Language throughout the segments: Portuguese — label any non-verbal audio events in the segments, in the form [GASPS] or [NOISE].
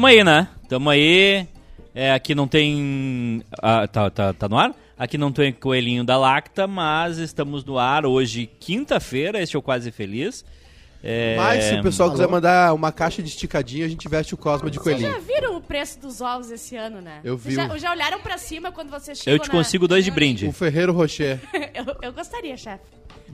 tamo aí, né? Tamo aí. É, aqui não tem. ah, tá, tá, tá no ar? Aqui não tem coelhinho da Lacta, mas estamos no ar hoje, quinta-feira. Este é o Quase Feliz. É, Mas se o pessoal quiser mandar uma caixa de esticadinha, a gente veste o Cosma de Vocês já coelhinho. viram o preço dos ovos esse ano, né? Eu Vocês vi. Já, já olharam pra cima quando vocês chegam Eu te consigo dois de brinde. O Ferreiro Rocher. [LAUGHS] eu, eu gostaria, chefe.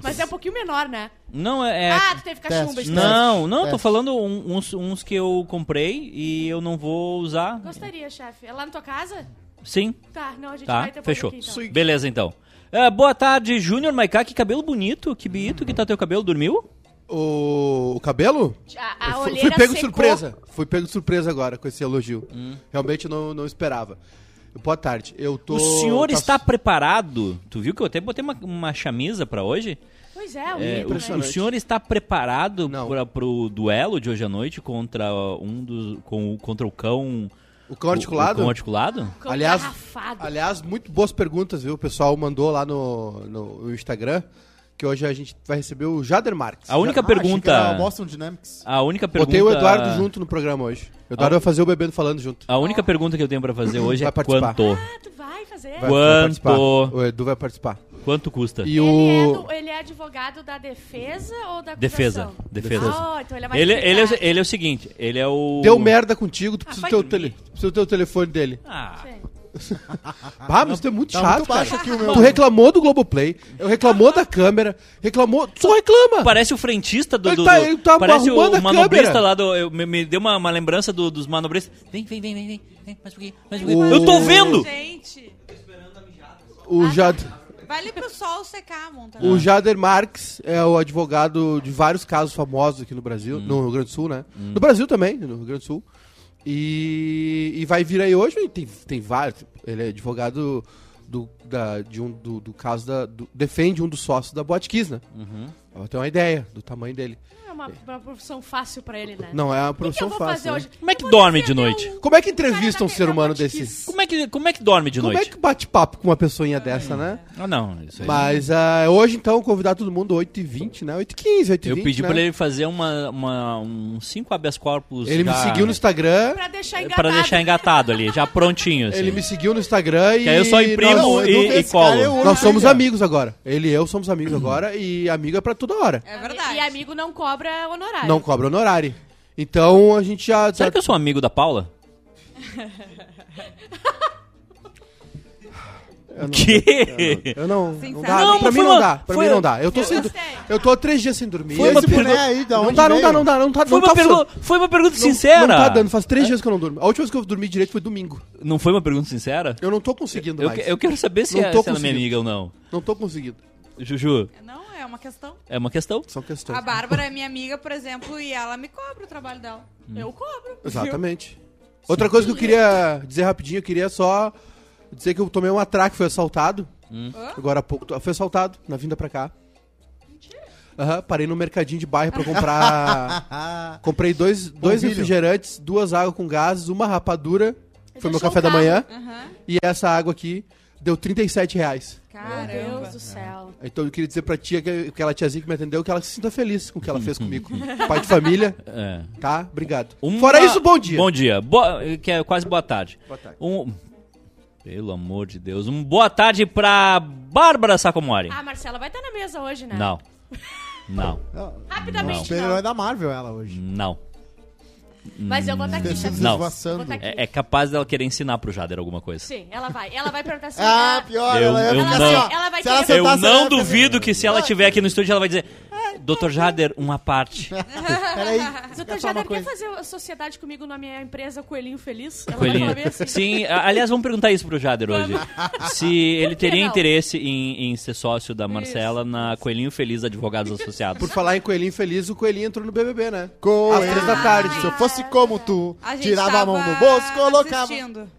Mas é um pouquinho menor, né? Não, é. Ah, tu teve cachumba. teste. Não, não, eu tô Teste. falando um- uns, uns que eu comprei e eu não vou usar. Gostaria, chefe. É lá na tua casa? Sim, Tá, não, a gente tá, vai ter fechou. aqui, então. Beleza, então. É, boa tarde, Júnior Maiká, que cabelo bonito, que bonito que tá teu cabelo, dormiu? O, o cabelo? A, a Fui- pego de secou. surpresa. Fui pego de surpresa agora com esse elogio. Hum. Realmente não, não esperava. Boa tarde. Eu tô. O senhor tá- está preparado? Tu viu que eu até botei uma, uma chamisa pra hoje? Pois é, o É, o, impressionante. o senhor está preparado para pro duelo de hoje à noite contra um dos com, o- contra o cão O cão articulado? O, cão articulado? Cão aliás- garrafado. Aliás, muito boas perguntas, viu? O pessoal mandou lá no, no Instagram que hoje a gente vai receber o Jader Marques. A única Ah, pergunta, o Boston Dynamics. a única pergunta Botei o Eduardo junto no programa hoje. O Eduardo vai fazer o Bebendo Falando junto. A única pergunta que eu tenho pra fazer hoje Vai é participar. quanto? Ah, tu vai fazer? Vai- vai Quanto? participar. O Edu vai participar. Quanto custa? E Ele, é o. do- ele é advogado da defesa ou da acusação? Defesa, defesa. Ah, então ele vai Ele, ele, é, ele é o seguinte, ele é o Deu merda contigo, tu Ah, precisa vai ter o, tele, precisa ter o telefone dele. Ah, Sim. [LAUGHS] Ah, mas tu é muito Tá chato, muito cara. aqui o meu. Tu reclamou do Globoplay, eu reclamou da câmera, reclamou. Só reclama! Parece o frentista do. Ele do- tá- do- ele tá parece o, arrumando a o manobrista câmera. lá do. eu- me, me deu uma, uma lembrança do- dos manobristas. Vem, vem, vem, vem, vem. mais um pouquinho, mais um pouquinho. Eu tô vendo! Gente, O, Jad, vai ali pro sol secar, monta. o Jader Marques é o advogado de vários casos famosos aqui no Brasil, Hum. no Rio Grande do Sul, né? No Brasil também, no Rio Grande do Sul. E, e vai vir aí hoje, tem, tem vários. Ele é advogado do, da, de um, do, do caso da. do- defende um dos sócios da Botkiss, né? Uhum. Pra ter uma ideia do tamanho dele. É uma, uma profissão fácil pra ele, né? Não é uma O que que, eu profissão vou fácil. fazer né? hoje? Como é que dorme de noite? um- Como é que cara entrevista um ser humano desse? Como é que, como é que dorme de Como noite? é que bate papo com uma pessoinha dessa, né? Ah, não, isso aí. Mas ah, hoje, então, convidar todo mundo 8h20, né? 8h15, 8h20. eu pedi né? pra ele fazer uma, uma, um 5 habeas corpus. Ele me já- seguiu no Instagram. Pra deixar engatado. Pra deixar engatado ali, já prontinho. Assim. Ele me seguiu no Instagram e. Que aí eu só imprimo nós, Não, e, e colo. cara é nós somos amigos agora. Ele e eu somos amigos agora e amigo é pra toda hora. É verdade. E amigo não cobra honorário. Não cobra honorário. Então a gente já. Será que eu sou amigo da Paula? Eu não- Que? Eu não. Não Sincero. dá. Não, pra mim foi não uma- dá. Pra foi- mim não dá. Eu tô Eu sem. gostei. Eu tô há três dias sem dormir. Foi uma pergunta- boné aí, da Não dá, não dá, não dá, não tá. Foi não uma, tá pergunta, foi uma pergunta Não- sincera. Não tá dando, faz três dias que eu não durmo. A última vez que eu dormi direito foi domingo. Não foi uma pergunta sincera? Eu não tô conseguindo Eu, mais. eu quero saber se, Não é, tô se ela é minha amiga ou não. Não tô conseguindo. Juju, Não, é uma questão. é uma questão. São questões. A Bárbara é minha amiga, por exemplo, e ela me cobra o trabalho dela. Eu cobro. Exatamente. Outra coisa que eu queria dizer rapidinho, eu queria só dizer que eu tomei um atraque, fui assaltado. Hum. Agora há pouco. Fui assaltado na vinda pra cá. Aham, parei no mercadinho de bairro pra comprar. [LAUGHS] comprei dois, dois refrigerantes, duas águas com gases, uma rapadura. Foi meu café da manhã. Aham. E essa água aqui deu 37 reais. Meu Caramba. Deus do céu. Então eu queria dizer pra tia, que, aquela tiazinha que me atendeu, que ela se sinta feliz com o que ela fez [LAUGHS] comigo. Pai de família, É. tá? Obrigado. Uma- Fora isso, bom dia. Bom dia. Boa- que é quase boa tarde. Boa tarde. Um... Pelo amor de Deus. Um boa tarde pra Bárbara Sacomori. Ah, Marcela vai estar na mesa hoje, né? Não. [LAUGHS] Não. Não, Rapidamente, Super-herói não. da Marvel, ela hoje. Não. Mas eu vou estar aqui, Tecidos chefe. Não. tá aqui. É, é capaz dela querer ensinar pro Jader alguma coisa. Sim, ela vai. Ela vai perguntar assim. Ah, pior, Eu- ela é eu não- assim. Ela vai Se ela querer- Eu não duvido que se ela estiver aqui no estúdio, ela vai dizer: Dr. Jader, uma parte. [LAUGHS] Peraí, Doutor Jader, uma quer fazer sociedade comigo na minha empresa Coelhinho Feliz? Ela Coelhinho. vai assim. Sim, aliás, vamos perguntar isso pro Jader hoje. [LAUGHS] Se ele teria não? interesse em, em ser sócio da Marcela na Coelhinho Feliz Advogados [LAUGHS] Associados. Por falar em coelhinho feliz, o coelhinho entrou no BBB, né? Às três da tarde. Se eu fosse como tu, A tirava a mão do bolso, colocava. assistindo.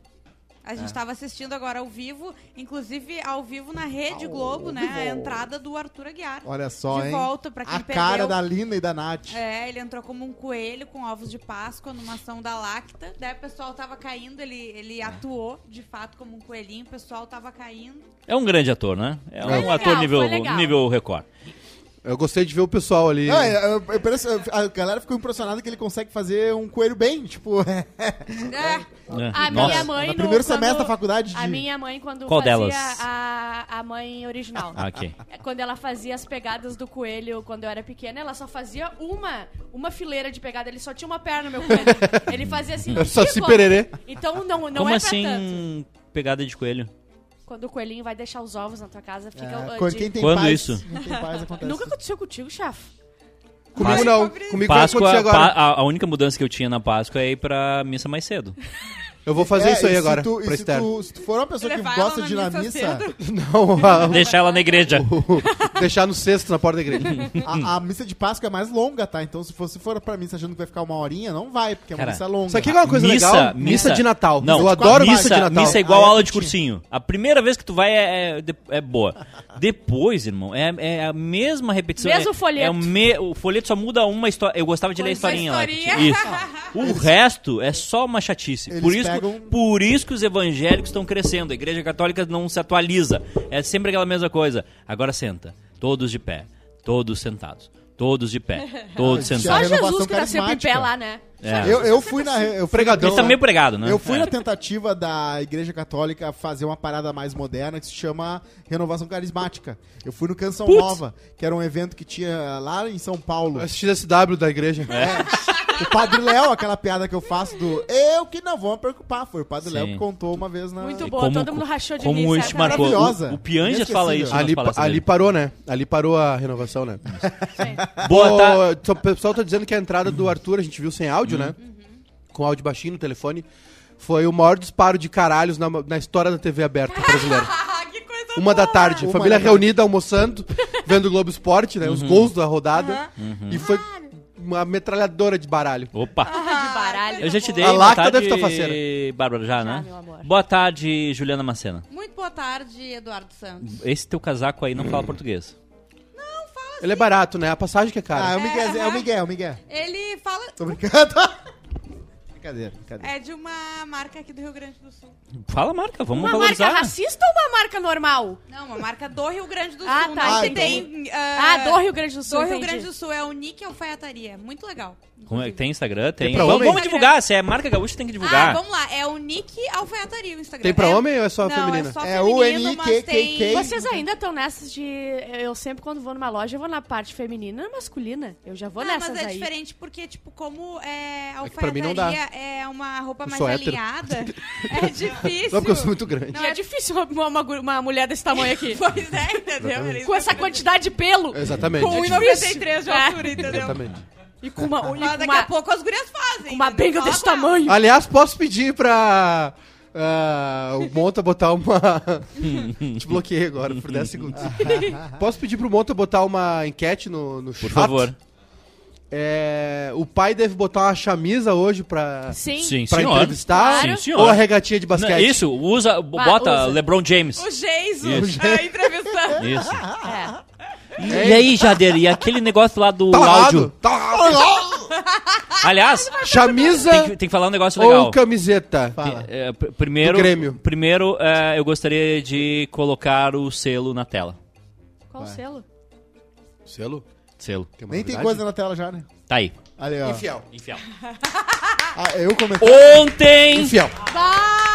A gente tava assistindo agora ao vivo, inclusive ao vivo na Rede Globo, né? A entrada do Arthur Aguiar. Olha só, de hein? volta pra quem a perdeu. cara da Lina e da Nath. É, ele entrou como um coelho com ovos de Páscoa numa ação da Lacta. Daí o pessoal tava caindo, ele, ele atuou de fato como um coelhinho, o pessoal tava caindo. É um grande ator, né? É um legal, ator nível, nível Record. Eu gostei de ver o pessoal ali. É, eu- eu parece- a galera ficou impressionada que ele consegue fazer um coelho bem, tipo, [LAUGHS] É. É. A Nossa. minha mãe. no no- primeiro quando- semestre da faculdade de... A minha mãe, quando Qual fazia delas? A, a mãe original. Ah, ok. Quando ela fazia as pegadas do coelho quando eu era pequena, ela só fazia uma, uma fileira de pegada. Ele só tinha uma perna, meu coelho. Ele fazia assim. [LAUGHS] Só se círculo. pererê. Então não, não Como é assim pra tanto. pegada de coelho? Quando o coelhinho vai deixar os ovos na tua casa, fica. É, quando- de- quem tem Quando paz, isso? Quem tem paz. Nunca aconteceu contigo, chefe. Comigo Páscoa- não. Comigo Páscoa, agora. a única mudança que eu tinha na Páscoa é ir pra missa mais cedo. Eu vou fazer É, isso aí se agora, tu- se tu, se tu for uma pessoa que Levar gosta ela de ir na missa [LAUGHS] Não, a- [LAUGHS] Deixar ela na igreja. [LAUGHS] deixar no cesto na porta da igreja. a, a missa de Páscoa é mais longa, tá? Então se você for pra missa achando que vai ficar uma horinha, não vai, porque é uma Cara, missa longa. Isso aqui é uma coisa Missa- legal. missa- Missa de Natal. Não, eu adoro missa, missa de Natal. Missa é igual Ah, é aula de cursinho. A primeira vez que tu vai é, é, é boa. Depois, irmão, é, é a mesma repetição. Mesmo é, folheto. É o, me- o folheto só muda uma história. Eu gostava de ler a historinha lá. que Isso. O resto é só uma chatice. Por isso, por isso que os evangélicos estão crescendo. A igreja católica não se atualiza. É sempre aquela mesma coisa. Agora senta. Todos de pé. Todos sentados. Todos de pé. [LAUGHS] Todos Só Só sentados. renovação Jesus que tá sempre em pé lá, né? É. Eu, eu fui na. Eu fui, Pregadão. Ele tá meio pregado, né? eu fui É. na tentativa da Igreja Católica fazer uma parada mais moderna que se chama Renovação Carismática. Eu fui no Canção Putz. Nova, que era um evento que tinha lá em São Paulo. Eu assisti SW da igreja. [LAUGHS] O Padre Léo, aquela piada que eu faço do eu que não vou me preocupar. Foi o Padre Sim. Léo que contou uma vez na. Muito boa, todo mundo rachou de como rir, isso marcou. Maravilhosa. O, o Pianjas fala isso. Ali, ali parou, né? Ali parou a renovação, né? Sim. Boa tarde. O pessoal tá dizendo que a entrada do Arthur, a gente viu sem áudio, né? Com áudio baixinho no telefone. Foi o maior disparo de caralhos na, na história da TV aberta brasileira. [LAUGHS] que coisa Uma da tarde, Uma família da reunida almoçando, vendo o Globo Esporte, né? Os gols da rodada. Uhum. E foi uma metralhadora de baralho. Opa. de baralho. Eu já te dei. A boa lacta tarde, deve tá faceira. Bárbara, já, né? meu amor. Boa tarde, Juliana Macena. Muito boa tarde, Eduardo Santos. Esse teu casaco aí não fala português. Ele é barato, né? A passagem que é Ah, cara. é o Miguel, é o Miguel, é o Miguel. Ele fala. Tô brincando. [LAUGHS] brincadeira, brincadeira. É de uma marca aqui do Rio Grande do Sul. Fala a marca, vamos Uma valorizar. marca racista ou uma marca normal? Não, uma marca do Rio Grande do Sul. Ah, tá, entendi. tem. Ah, do Rio Grande do Sul, Do Rio entendi. Grande do Sul. É o Nick Alfaiataria. Muito legal. Como é tem Instagram? Tem. pra vamos, homem? vamos divulgar. Se é marca gaúcha, tem que divulgar. Ah, vamos lá. É o Nick Alfaiataria o Instagram. Tem pra é... homem ou é só não, feminina? É, só É feminino, o mas tem... Vocês ainda estão nessas de. Eu sempre, quando vou numa loja, eu vou na parte feminina e masculina. Eu já vou Ah, nessas mas é aí. diferente porque, tipo, como é, a É que pra mim não dá. alfaiataria é uma roupa mais alinhada, [LAUGHS] é difícil. Só porque eu sou muito grande. Não, é é- difícil uma, uma, uma mulher desse tamanho aqui. [LAUGHS] Pois é, entendeu? Com essa quantidade de pelo. Exatamente. Com É 1,93 de É. altura, entendeu? Exatamente. E com uma, [LAUGHS] e Mas com daqui uma, a pouco as gurias fazem. com uma benga desse tamanho. Aliás, posso pedir pra. ah, o Monta botar uma. [LAUGHS] Te bloqueei agora por 10 segundos. [LAUGHS] Posso pedir pro Monta botar uma enquete no, no Por chat? favor. É, o pai deve botar uma chamisa hoje pra, Sim. Sim, pra senhor. entrevistar? Claro. Sim, senhor. Ou a regatinha de Não, basquete? isso, usa, bota usa. LeBron James. O Geiso, Isso. a entrevistando. Isso. É. E aí, Jader, e aquele negócio lá do Tá áudio? tá errado. [LAUGHS] Aliás, Chamisa tem que, tem que falar um negócio legal. ou camiseta? Fala. É, pr- primeiro, primeiro é, eu gostaria de colocar o selo na tela. Qual o selo? Selo? Selo. É uma Nem tem coisa na tela já, né? Tá aí. Ali, ó. Infiel. Infiel. [LAUGHS] Ah, eu comentei. Ontem! Infiel.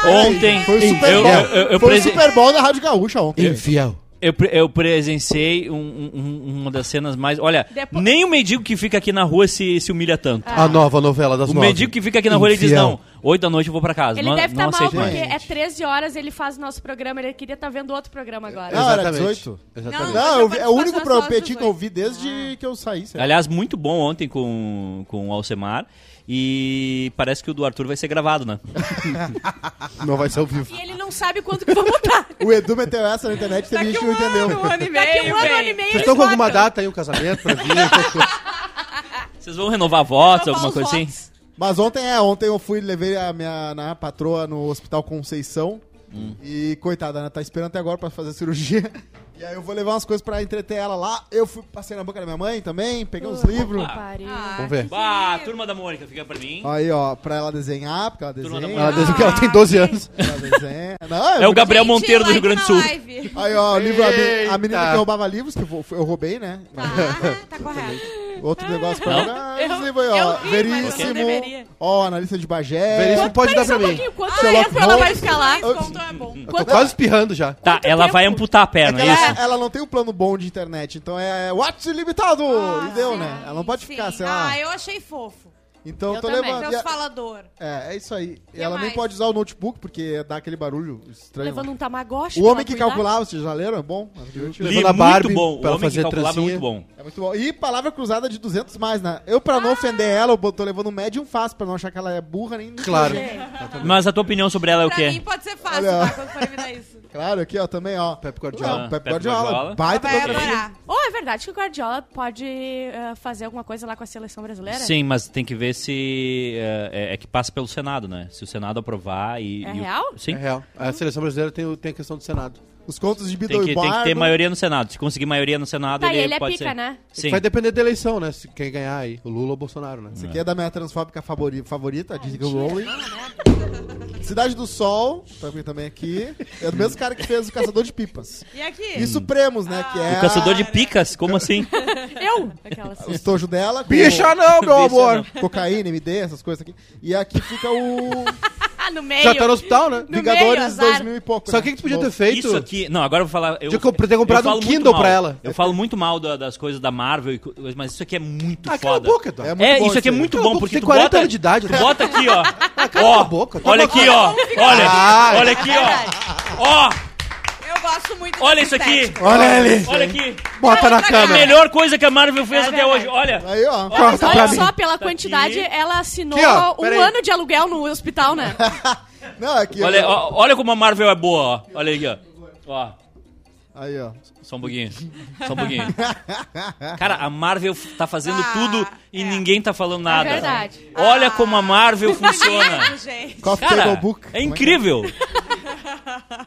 Ontem! Foi o Super Bowl. eu, eu, eu Foi presen- o Super Bowl da Rádio Gaúcha ontem. Infiel. Eu eu presenciei um- um- uma das cenas mais. Olha, Depo- nem o mendigo que fica aqui na rua se, se humilha tanto. A nova novela das O nove. mendigo que fica aqui na rua ele diz: Infiel. Não, oito da noite eu vou pra casa. Ele não, deve estar mal aceito mais. porque é 13 horas, ele faz o nosso programa, ele queria estar vendo outro programa agora. Não, era Exatamente. 18. Exatamente. Não, Não, vi- é o único participação pro só petit às que eu vi desde que eu saí. Aliás, muito bom ontem com, com o Alcemar. E parece que o do Arthur vai ser gravado, né? [LAUGHS] Não vai ser ao vivo. E ele não sabe quanto que vai mudar. O Edu meteu essa na internet e teve gente que não entendeu. Um ano e meio, Daqui um ano, bem. ano e meio, Vocês estão com alguma data aí, um casamento pra vir? [LAUGHS] Vocês vão renovar votos, Renovar alguma coisa assim? Mas ontem é, ontem eu fui, levei a minha na patroa no Hospital Conceição. Hum. E coitada, ela tá esperando até agora pra fazer a cirurgia. E aí eu vou levar umas coisas pra entreter ela lá. Eu fui, passei na boca da minha mãe também, peguei uns livros. Pariu. Ah, Vamos ver. Bah, turma da Mônica, fica pra mim. Aí, ó, pra ela desenhar, porque ela Turma da desenha. Ela diz que ela tem 12 anos. Ela desenha. Não, É o vou- Gabriel Gente, Monteiro do Rio Grande do Sul. live. Aí, ó, o livro, a, a menina Eita. que roubava livros, que eu, eu roubei, né? Tá, [LAUGHS] tá correto. Outro negócio pra Não. jogar. Eu- esse livro aí, ó. eu vi, mas eu Veríssimo. deveria. Ó, analista de Bagé. Veríssimo pode dar pra um mim. pouquinho. Quanto Sherlock tempo ela vai Holmes. ficar lá? Esse é bom. Tô Quanto- quase espirrando já. Tá, Quanto ela tempo? vai amputar a perna, é Ela, isso? Ela não tem um plano bom de internet, então é WhatsApp ilimitado! Ah, e deu, sim, né? Ela não pode sim. ficar, sei lá. Ah, eu achei fofo. Então eu tô também. levando. Seus e falador. É, é isso aí. Que ela nem mais? pode usar o notebook, porque dá aquele barulho estranho. Levando um tamagotchi O pra homem que cuidar. calculava, vocês já leram? É bom? É. Li, Levando a muito Barbie bom. O pra ela homem que fazer calculava é muito bom. É muito bom. E palavra cruzada de 200 mais, né? Eu, pra não ofender ela, eu tô levando um médio e um fácil, pra não achar que ela é burra nem. Claro. Mas a tua opinião sobre ela é o Pra quê? mim pode ser fácil, Olha. tá? Quando for me dar isso. Claro, aqui, ó, também, ó. Pepe Não, Guardiola. Ah, Pepe Pepe Guardiola. Guardiola. Baita Vai adorar. É verdade que o Guardiola pode eh, fazer alguma coisa lá com a seleção brasileira? Sim, mas tem que ver se é, é- é que passa pelo Senado, né? Se o Senado aprovar e. É e o- real? Sim. É real. A seleção brasileira tem, o- tem a questão do Senado. Os contos de Tem Bidou que, e tem que ter maioria no Senado. Se conseguir maioria no Senado, Tá, ele, ele é pode pica, ser. né? Sim. Vai depender da eleição, né? Se quem ganhar aí, o Lula ou o Bolsonaro, né? Esse aqui é da minha transfóbica favori- favorita, a J.K. Rowling. Cidade do Sol, também, também aqui. É do mesmo cara que fez o Caçador de Pipas. E aqui? E Supremos, né? Que é O caçador de a- picas? Como assim? [LAUGHS] Eu? Aquela assim. o estojo dela. com Bicha não, meu Bicha amor! Cocaína, MD, essas coisas aqui. E aqui fica o [LAUGHS] Ah, no meio. Já tá no hospital, né? No Vingadores meio, azar. 2000 e pouco. Sabe o né? que, que tu podia ter feito? Isso aqui. Não, agora eu vou falar. Eu, Tinha que ter comprado eu um falo muito Kindle mal. pra ela. Eu falo muito mal da- das coisas da Marvel, mas isso aqui é muito Ah, foda. boca, Eduardo. É muito É, bom isso aqui é muito bom, porque tem tu 40 bota, anos de idade, tu né? bota aqui, ó. [LAUGHS] cala ó, a boca, olha aqui, ó. Olha, Ah. olha aqui, ó. Ó, Eu gosto muito olha isso aqui. Olha ele! Olha aqui. Bota na A cama! melhor coisa que a Marvel fez É até verdade. hoje. Olha. Aí, ó. Corta olha só, pela Tá quantidade, aqui. ela assinou Aqui, ó, um peraí. ano de aluguel no hospital, né? [LAUGHS] Não, aqui, Olha, ó. ó, olha como a Marvel é boa, ó. Olha aqui, ó. Ó, Aí, ó. só um pouquinho. Só um pouquinho. Cara, a Marvel tá fazendo Ah, tudo e é. ninguém tá falando nada. verdade. Olha como a Marvel funciona. Gente. Coffee Cara, Table Book. é Como que incrível.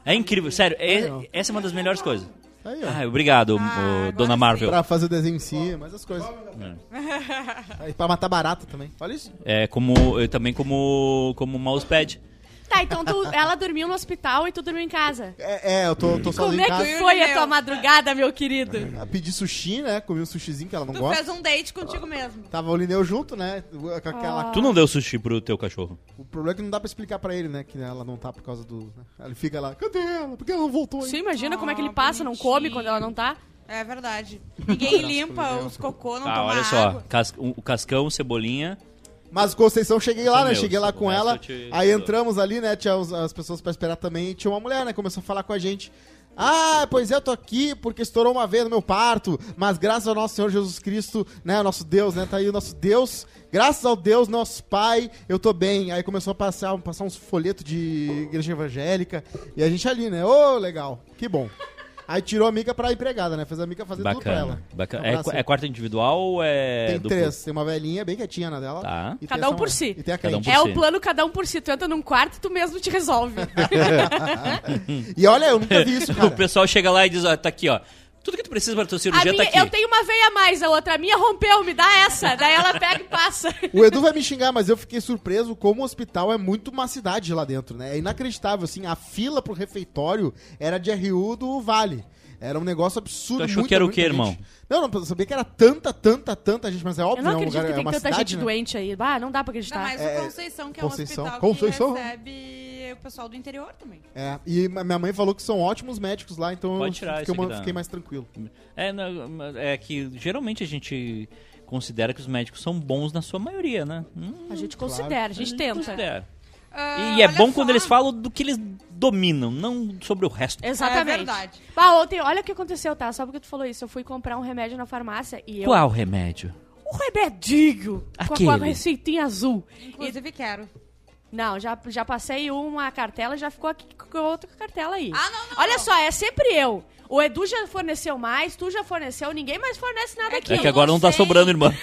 É incrível, sério. é- essa é uma das melhores coisas. Aí, ó. Ah, obrigado, Ah, ô, dona. Marvel. Pra fazer o desenho em si, mas as coisas. É. Aí, [LAUGHS] pra matar barata também. Olha isso. É como eu também como como mousepad. Tá, então tu- ela dormiu no hospital e tu dormiu em casa. É, é, eu tô, tô Como sozinho é em casa. que foi a tua madrugada, meu querido? Eu Pedi sushi, né? Comi um sushizinho que ela não Tu gosta. fez um date contigo mesmo. Tava o Lineu junto, né? Com aquela... Tu não deu sushi pro teu cachorro. O problema é que não dá pra explicar pra ele, né? Que ela não tá por causa do... né? Ele fica lá, cadê ela? Por que ela não voltou ainda? Sim, imagina como é que ele Ah, passa, não come bonitinho. quando ela não tá. É verdade. [LAUGHS] Ninguém limpa os cocô, não Tá, toma olha só. água. Cas- o o cascão, cebolinha. Mas Conceição, cheguei lá, né? meus, cheguei lá com ela. te- Aí entramos ali, né? Tinha os- as pessoas pra esperar também. E tinha uma mulher, né? Começou a falar com a gente. Ah, pois é, eu tô aqui porque estourou uma vez no meu parto. Mas graças ao nosso Senhor Jesus Cristo, né? Nosso Deus, né? Tá aí o nosso Deus. Graças ao Deus, nosso Pai, eu tô bem. Aí começou a passar, passar uns folhetos de igreja evangélica. E a gente ali, né? Ô, legal. Que bom. Aí tirou a amiga pra empregada, né? Fez a amiga fazer tudo pra Bacana. ela. bacana. É, é quarto individual ou é. Tem duplo? três. Tem uma velhinha bem quietinha na dela. Tá. E Cada um por si. E tem a Cada um É si. o plano cada um por si. Tu entra num quarto e tu mesmo te resolve. [LAUGHS] [LAUGHS] E olha, eu nunca vi isso, [LAUGHS] o cara. pessoal chega lá e diz, ó, tá aqui, ó. Tudo que tu precisa pra tua cirurgia minha, tá aqui. eu tenho uma veia a mais, a outra a minha rompeu, me dá essa. Daí ela pega e passa. O Edu vai me xingar, mas eu fiquei surpreso como o hospital é muito uma cidade lá dentro, né? É inacreditável, assim, a fila pro refeitório era de RU do Vale. Era um negócio absurdo. Tu achou muita, que era o quê, gente. irmão? Não, não, eu sabia que era tanta, tanta, tanta gente, mas é óbvio, Eu não né? Um acredito lugar, que é tem uma tanta cidade, gente né? doente aí. Bah, não dá pra Não, acreditar. mas É, o Conceição, que Conceição. é um hospital Conceição. que recebe o pessoal do interior também. É, e minha mãe falou que são ótimos médicos lá, então Pode eu tirar fiquei, isso aqui uma- fiquei mais tranquilo. É, não, é que geralmente a gente considera que os médicos são bons na sua maioria, né? Hum, A gente considera, a gente tenta. considera. Ah, E é bom só. quando eles falam do que eles dominam, não sobre o resto. Exatamente. É verdade. Bah, ontem, olha o que aconteceu, tá? Só porque tu falou isso. Eu fui comprar um remédio na farmácia e eu. Qual remédio? Um remedinho! Com a- Com Aquele. a receitinha azul. Inclusive quero. Não, já, já passei uma cartela já ficou aqui com outra cartela aí. Ah, não, não, Olha não. só, é sempre eu. O Edu já forneceu mais, tu já forneceu, ninguém mais fornece nada É aqui. É que agora não tá sei. sobrando, irmã. [LAUGHS]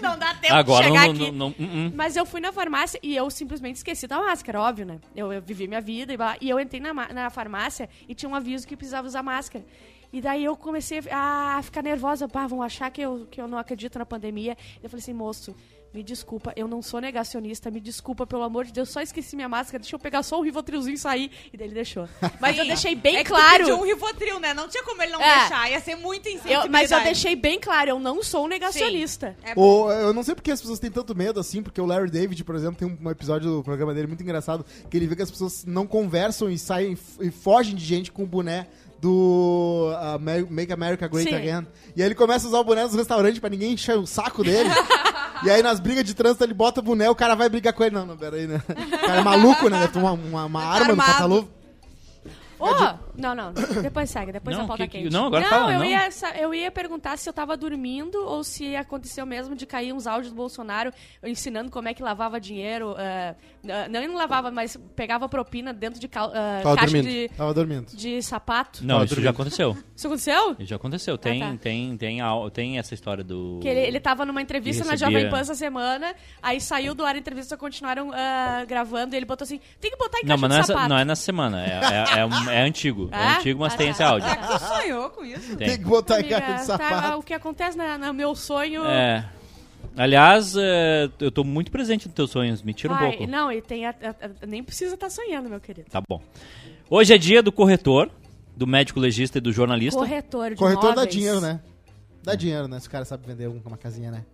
Não dá tempo Agora de chegar não, aqui. não, não, não, não. Mas eu fui na farmácia e eu simplesmente esqueci da máscara, óbvio, né? Eu, eu vivi minha vida e, blá, e eu entrei na, na farmácia e tinha um aviso que precisava usar máscara. E daí eu comecei a ficar nervosa. Pá, vão achar que eu, que eu não acredito na pandemia. Eu falei assim, moço, Me desculpa, eu não sou negacionista, me desculpa, pelo amor de Deus, só esqueci minha máscara, deixa eu pegar só um Rivotrilzinho e sair. E daí ele deixou. [LAUGHS] Mas eu Sim. deixei bem é que tu claro. pediu um Rivotril, né? Não tinha como ele não É. deixar. Ia ser muito Eu- insensibilidade. mas eu deixei bem claro, eu não sou negacionista. É bom. O, eu não sei porque as pessoas têm tanto medo assim, porque o Larry David, por exemplo, tem um, episódio do programa dele muito engraçado, que ele vê que as pessoas não conversam e saem e fogem de gente com o boné do uh, Make America Great Sim. Again. E aí ele começa a usar o boné dos restaurantes pra ninguém encher o saco dele. [LAUGHS] e aí nas brigas de trânsito ele bota o boné, o cara vai brigar com ele. Não, não, peraí, né? O cara é maluco, né? Tem uma, uma, arma no pantalão. Ô, não, não, depois segue, depois Não, a pauta que- que- quente. não, agora fala, eu, não. Ia, eu ia perguntar se eu tava dormindo ou se aconteceu mesmo de cair uns áudios do Bolsonaro ensinando como é que lavava dinheiro. ah, ah, não, ele não lavava, mas pegava propina dentro de cal- ah, Tava caixa dormindo. de, Tava dormindo. de sapato. Não, Tava isso dormindo. já aconteceu. Isso aconteceu? Isso já aconteceu. Tem, tá. tem, tem, tem essa história do. Que ele, ele tava numa entrevista na Jovem Pan essa semana, aí saiu do ar a entrevista, continuaram ah, gravando, e ele botou assim, tem que botar em Não, caixa mas não de é, essa- sapato. não é nessa semana. É, é, é um- é [LAUGHS] antigo. É Ah? antigo, mas Ah, tem tá. esse áudio. Tu sonhou com isso? Tem Tem. que botar em Amiga, caixa de tá, sapato. o que acontece na- no meu sonho... É. Aliás, é, eu tô muito presente nos teus sonhos. Me tira um Ai, pouco. Não, e tem a- a- a- nem precisa estar sonhando, meu querido. Tá bom. Hoje é dia do corretor, do médico legista e do jornalista. Corretor de Corretor dá dinheiro, né? Dá dinheiro, né? Se o cara sabe vender um- uma casinha, né?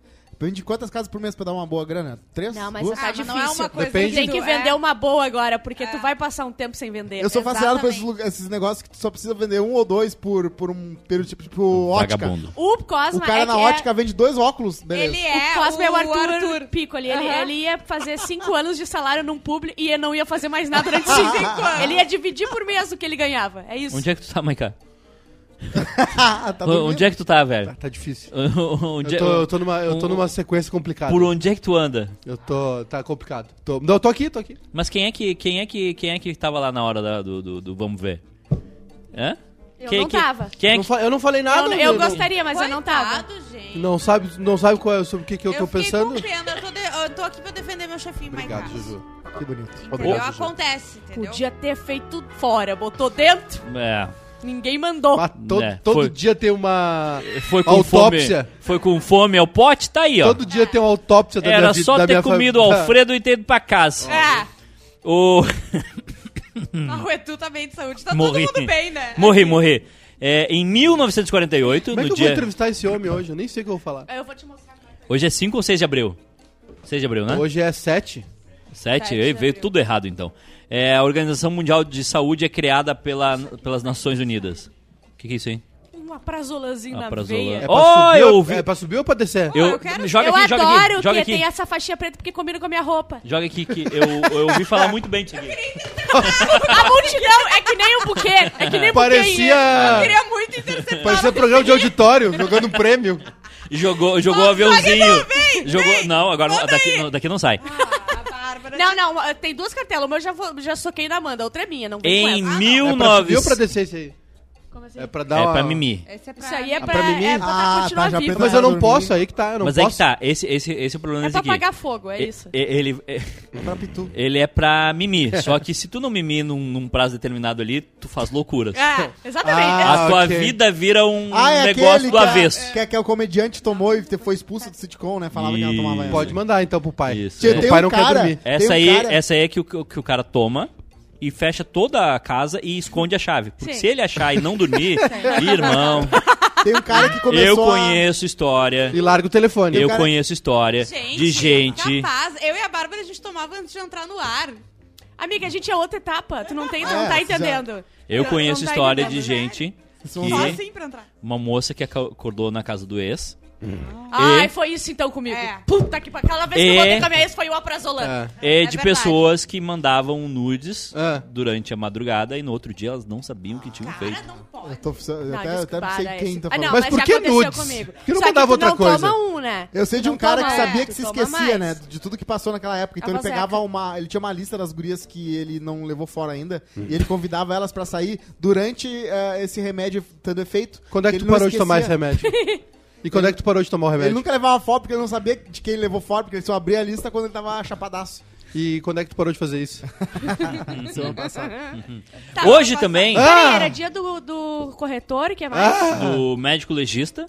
Vende quantas casas por mês pra dar uma boa grana? Três? Não, mas Duas? tá Ah, mas difícil. não é uma coisa Depende. Tem que vender é. uma boa agora, porque tu vai passar um tempo sem vender. Eu sou fascinado por esses, Exatamente. lu- esses negócios que tu só precisa vender um ou dois por, por um período, tipo, tipo ótica. Vagabundo. O Cosma O cara é na que ótica vende dois óculos, beleza. Ele é... é O Cosma é o Arthur, Arthur. Piccoli. Ele, Aham. ele ia fazer cinco anos de salário num publi e não ia fazer mais nada durante Cinco anos. Ele ia dividir por mês o que ele ganhava. É isso. Onde é que tu tá, Maiká? [LAUGHS] Tá dormindo? onde é que tu tá, velho? Tá, tá difícil. [LAUGHS] onde Eu é- tô, eu tô numa, eu tô um- numa sequência complicada. Por onde é que tu anda? Eu tô. Tá complicado. Tô, não, eu tô aqui, tô aqui. Mas quem é que quem é que quem é que tava lá na hora da- do, do, do vamos ver? Hã? Eu quem, não quem- tava. Quem é Não que fa- eu não falei nada. eu eu não- gostaria, mas eu não tava. Coitado, gente. Não sabe, não sabe qual é, sobre o que, que eu, tô fiquei pensando? com pena. Eu tô, de- eu tô aqui pra defender meu chefinho mais Obrigado, Juju. Que bonito. Entendeu? Obrigado, Juju. Acontece, entendeu? Podia ter feito fora. Botou dentro, é, ninguém mandou. Mas to- É, todo foi. dia tem uma. foi com Autópsia. fome. Foi com fome ao pote, tá aí, ó. Todo dia tem uma autópsia da Era minha só da ter minha comido o. Alfredo e ter ido pra casa. É. O o Etu tá bem de saúde. Tá Morri. todo mundo bem, né? morri, morri. É, em 1948, Como é no que eu vou dia entrevistar esse homem hoje? Eu nem sei o que eu vou falar. Eu vou te mostrar. agora. Hoje é 5 ou 6 de abril? 6 de abril, né? Hoje é 7. 7, Sete aí de veio abril. tudo errado então. É, a Organização Mundial de Saúde é criada pela, pelas Nações Unidas. O que, que é isso aí? Uma prazolazinha na Aprazola. veia. É pra, Oh, subir, eu ou- ouvi. é pra subir ou pra descer? Eu, eu quero- joga eu aqui, joga adoro aqui, joga que aqui. tem essa faixinha preta porque combina com a minha roupa. Joga aqui que eu, eu ouvi falar muito bem disso aqui. [LAUGHS] A multidão é que nem o buquê. É que nem o buquê. Parecia. Eu queria muito interceptar. Parecia programa de auditório, jogando um prêmio. Jogou, jogou o aviãozinho. jogou, não, agora não- daqui, não- daqui não sai. Ah. Não, não, tem duas cartelas. Uma eu já, vou- já soquei na Amanda, a outra é minha, não vem Em com essa. É pra 19... subir ou pra descer esse aí? Como assim? É pra dar É uma... pra mimir. Esse é pra... Isso aí é Ah, pra, pra mimir? é pra Ah, continuar tá, já vivo. Mas eu não dormir. posso, aí que tá, eu não Mas é posso. que tá, esse, esse, esse é o problema É desse pra aqui. apagar fogo, é isso. e- Ele, é- Pra pitu. ele é pra mimir. [LAUGHS] Só que se tu não mimir num, num prazo determinado ali, tu faz loucuras. É, exatamente. Ah, A tua ok. vida vira um Ah, é negócio do avesso. que, é- que é o comediante tomou e foi expulso do sitcom, né? Falava que ela tomava essa. Pode mandar então pro pai. Isso. É. O pai um não quer cara- dormir. Tem Essa aí, essa aí é que o, que o cara toma e fecha toda a casa e esconde a chave. Porque Sim. se ele achar e não dormir, [LAUGHS] irmão, Tem um cara que começou eu a- conheço história. E larga o telefone. Eu cara- conheço história Gente, de gente. Capaz. Eu e a Bárbara, a gente tomava antes de entrar no ar. Amiga, a gente é outra etapa. Tu não, tem, tu É, não tá já- entendendo. Eu Tu conheço não tá história de entendendo. gente que Só assim pra entrar. uma moça que acordou na casa do ex. Ai, E- foi isso então comigo. É. Puta que pariu. Aquela vez que eu E- voltei com a minha ex foi o aprazolando. É. É, É de verdade. pessoas que mandavam nudes Ah. durante a madrugada e no outro dia elas não sabiam o que tinham feito. Cara, não pode. Eu, tô, eu Não, até, desculpa, até não sei quem esse. tá Ah, falando. não, Mas mas, por já que aconteceu nudes? comigo. Por que não Só mandava tu outra não coisa? toma um, né? Eu sei de Não um cara toma que sabia tu que se toma esquecia, mais. né? De tudo que passou naquela época. Então A ele pegava uma. Ele tinha uma lista das gurias que ele não levou fora ainda. E ele convidava elas pra sair durante eh, esse remédio tendo efeito. Quando é que Ele tu não parou de tomar esse esquecia. remédio? [LAUGHS] E quando é que tu parou de tomar o Ele remédio? nunca levava fora porque ele não sabia de quem ele levou fora, porque ele só abria a lista quando ele tava chapadaço. E quando é que tu parou de fazer isso? Semana passada. [LAUGHS] Tá, Hoje mas- também, Ah! Peraí, era dia do, do corretor, que é mais? Ah! o médico legista,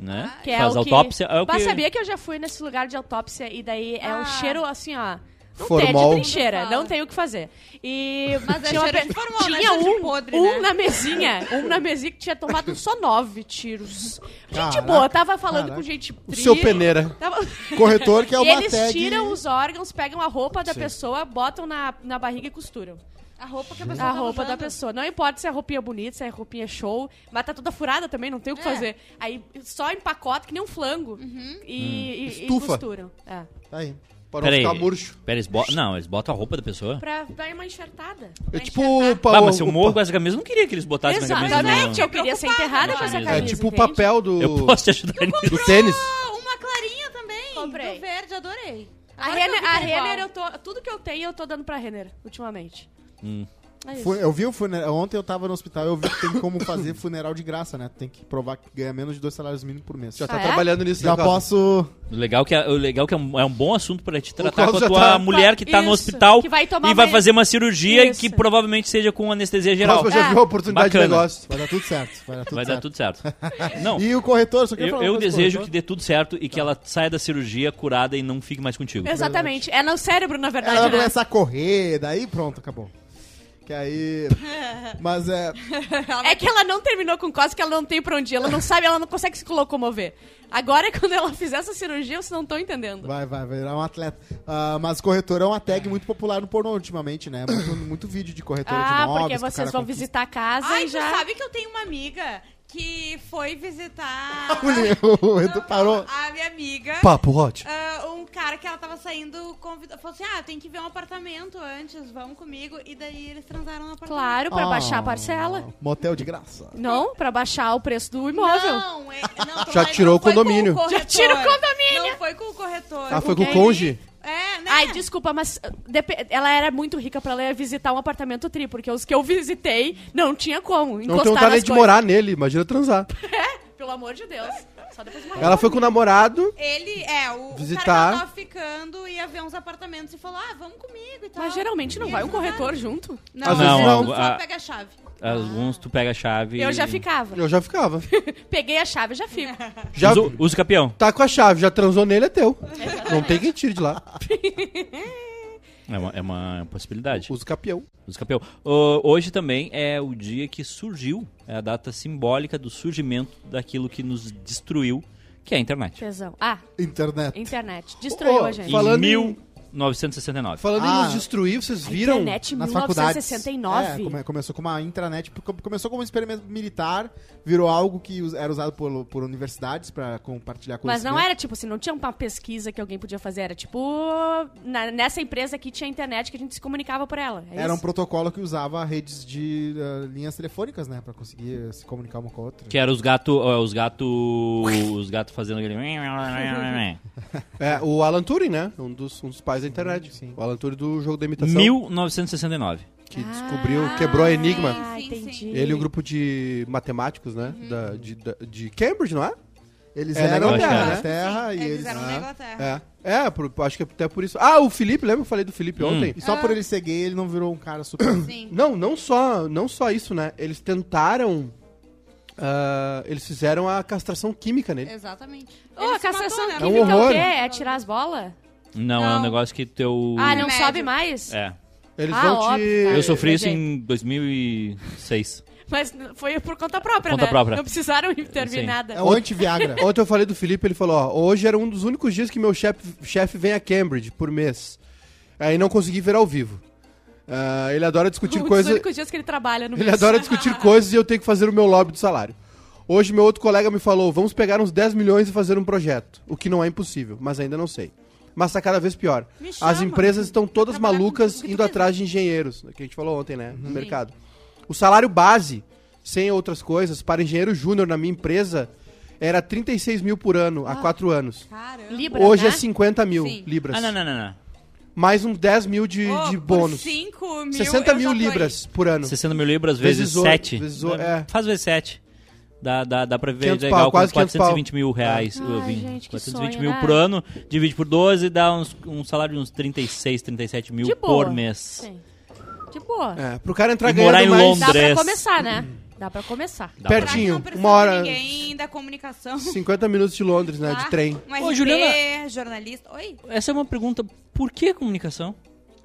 né? Que é Faz o que... autópsia. É o Mas que... sabia que eu já fui nesse lugar de autópsia e daí é um Ah. cheiro assim, ó. Não Formol. tem, é de trincheira, não tem o que fazer. E Mas é tinha, uma pe- de é tinha um, podre, um né? na mesinha, um na mesinha que tinha tomado só nove tiros. Gente Caraca, boa, tava falando caraca. com gente O tri, seu peneira. tava- Corretor que é E [LAUGHS] uma eles tag... tiram os órgãos, pegam a roupa da Sim. pessoa, botam na, na barriga e costuram. A roupa que a pessoa A tá roupa da usando. pessoa. Não importa se é roupinha bonita, se é roupinha show, mas tá toda furada também, não tem o que É. fazer. Aí só empacota que nem um flango Uhum. e, e- e Estufa. costuram. É. Tá aí. Para não Peraí. ficar murcho. Pera, eles botam... Não, eles botam a roupa da pessoa. Pra dar uma enxertada. É tipo o pa- Ah, mas se eu o morro com essa camisa, eu não queria que eles botassem minha camisa. Exatamente, eu queria ser enterrada com essa É É camisa. tipo o entende? papel do, Eu posso te ajudar nisso. do tênis. Ah, uma clarinha também. Comprei. Do verde, adorei. A Agora que eu Renner, vi a que é igual. Renner eu tô. Tudo que eu tenho, eu tô dando pra Renner, ultimamente. Hum. É. Fu- Eu vi o funeral. Ontem eu tava no hospital eu vi que tem como fazer funeral de graça, né? Tem que provar que ganha menos de dois salários mínimos por mês. Já tá Ah, é? trabalhando nisso. Já né, Cláudio? posso. O legal que é, o legal que é um, é um bom assunto pra te tratar com a já tua tá- mulher que tá no Isso, hospital que vai tomar e vai uma- fazer uma cirurgia Isso. que provavelmente seja com anestesia geral. Cláudio já viu a oportunidade Bacana. de negócio. Vai dar tudo certo. Vai dar tudo Vai certo. dar tudo certo. [LAUGHS] Não, E o corretor, só queria eu, falar eu coisa, desejo corretor. que dê tudo certo e que ela saia da cirurgia curada e não fique mais contigo. Exatamente. É no cérebro, na verdade. Ela vai né? começar a correr, daí pronto, acabou. Que aí. [LAUGHS] Mas é. É que ela não terminou com que ela não tem pra onde ir. Ela não [LAUGHS] sabe, ela não consegue se locomover. Agora é [LAUGHS] quando ela fizer essa cirurgia, vocês não estão entendendo. Vai, vai, vai virar um atleta. Ah, mas corretor é uma tag muito popular no pornô ultimamente, né? Muito, muito vídeo de corretora de Ah, imóveis. porque que o vocês cara vão conquista. visitar a casa Ai, e tu já. sabe que eu tenho uma amiga que foi visitar... [LAUGHS] O Edu parou. A minha amiga... Papo hot. ah, um cara que ela tava saindo convidou, falou assim: Ah, tem que ver um apartamento antes, vamos comigo. E daí eles transaram no apartamento. Claro, pra Ah, baixar a parcela. Motel de graça. Não, pra baixar o preço do imóvel. Não, é, não, Já tirou não o condomínio. Já tirou o condomínio. Não foi com o corretor. Ah, foi com o conge? É, né? Ai, desculpa, mas uh, ela era muito rica pra ela ir visitar um apartamento tri, porque os que eu visitei não tinha como Não encostar tem vontade de morar nele, imagina transar. [LAUGHS] É, pelo amor de Deus. Só depois morrer. Ela foi com o namorado, Ele, é, o, o Visitar. cara que tava ficando ia ver uns apartamentos e falou: Ah, vamos comigo e tal. Mas geralmente não E vai um corretor junto. Não, Às vezes não. Só A- pega a chave. Alguns tu pega a chave Eu e- já ficava. eu já ficava. [LAUGHS] Peguei a chave já fico. Já Usa, o- usa o campeão. tá com a chave, já transou nele, é teu. Não tem quem tire de lá. É uma, é uma possibilidade. Usa o capião. Usa o campeão. Ô, hoje também é o dia que surgiu, é a data simbólica do surgimento daquilo que nos destruiu, que é a internet. Tesão. Ah, Internet. internet. Destruiu Ô, a gente. Em Falando em- 1969. Falando Ah. em nos destruir, vocês A viram? internet Nas faculdades. 1969. É, come- começou com uma intranet, porque começou como um experimento militar, virou algo que era usado por, por universidades pra compartilhar Mas conhecimento. não era tipo assim, não tinha uma pesquisa que alguém podia fazer. Era tipo. na- nessa empresa aqui tinha internet que a gente se comunicava por ela. É Era um isso? protocolo que usava redes de ah, linhas telefônicas, né? Pra conseguir se comunicar uma com a outra. Que era os gatos os gato, os gato fazendo aquele... [LAUGHS] É, o Alan Turing, né? Um dos, um dos pais da internet. Sim. O Alan Turing do jogo da imitação. 1969. Que descobriu, quebrou a Enigma. Ah, entendi. Ele e um grupo de matemáticos, né? Da, de, da- de Cambridge, não é? Eles É, na eram da né? Inglaterra e Eles eles... eram Ah, na Inglaterra. É. É, por- acho que até por isso. Ah, o Felipe, lembra que eu falei do Felipe Hum. ontem? E só por ele ser gay, ele não virou um cara super... [COUGHS] Sim. Não, não só, não só isso, né? Eles tentaram. ah, eles fizeram a castração química nele. Exatamente. Ô, Ele a se matou, castração né? É um química é o horror. quê? É tirar as bolas? Não, é um Não. negócio que teu... Ah, não Remédio. sobe mais? É. Eles Ah, vão te. óbvio, Eu sofri isso em 2006. Mas foi por conta própria, Conta né? própria. Não precisaram intervir Sim. nada. É o anti-Viagra. [LAUGHS] Ontem eu falei do Felipe, ele falou: ó, hoje era um dos únicos dias que meu chefe chefe vem a Cambridge por mês. Aí não consegui ver ao vivo. Ah, ele adora discutir um dos coisas. únicos dias que ele trabalha no Ele mês. adora discutir [LAUGHS] coisas e eu tenho que fazer o meu lobby do salário. Hoje meu outro colega me falou, vamos pegar uns 10 milhões e fazer um projeto. O que não é impossível, mas ainda não sei. Mas tá cada vez pior. As empresas estão todas malucas indo atrás de engenheiros, que a gente falou ontem, né, no Sim. mercado. O salário base, sem outras coisas, para engenheiro júnior na minha empresa era 36 mil por ano há 4 anos. Caramba. Libra, Hoje né? é 50 mil Sim. libras. Ah, não, não, não, não. Mais uns 10 mil de, Ô, de por bônus. 5 mil, 60 eu mil libras por ano. 60 mil libras vezes Vezes oito, 7. vezes é. Faz vezes 7. Dá, dá, dá pra viver 500 legal pau, com quase 500 420 mil reais. Ai, uh, vinte- gente, que 420 sonho, mil né? por ano, divide por 12, dá uns, um salário de uns 36, 37 mil De boa. por mês. Sim. De boa. É, pro cara entrar E morar ganhando em mais... Londres. Dá pra começar, né? Dá pra começar. Dá pra- Pertinho, Não precisa uma hora- ninguém da comunicação. 50 minutos de Londres, né? tá? De trem. Um Ô, RP, Juliana- jornalista. Oi? Essa é uma pergunta. Por que comunicação?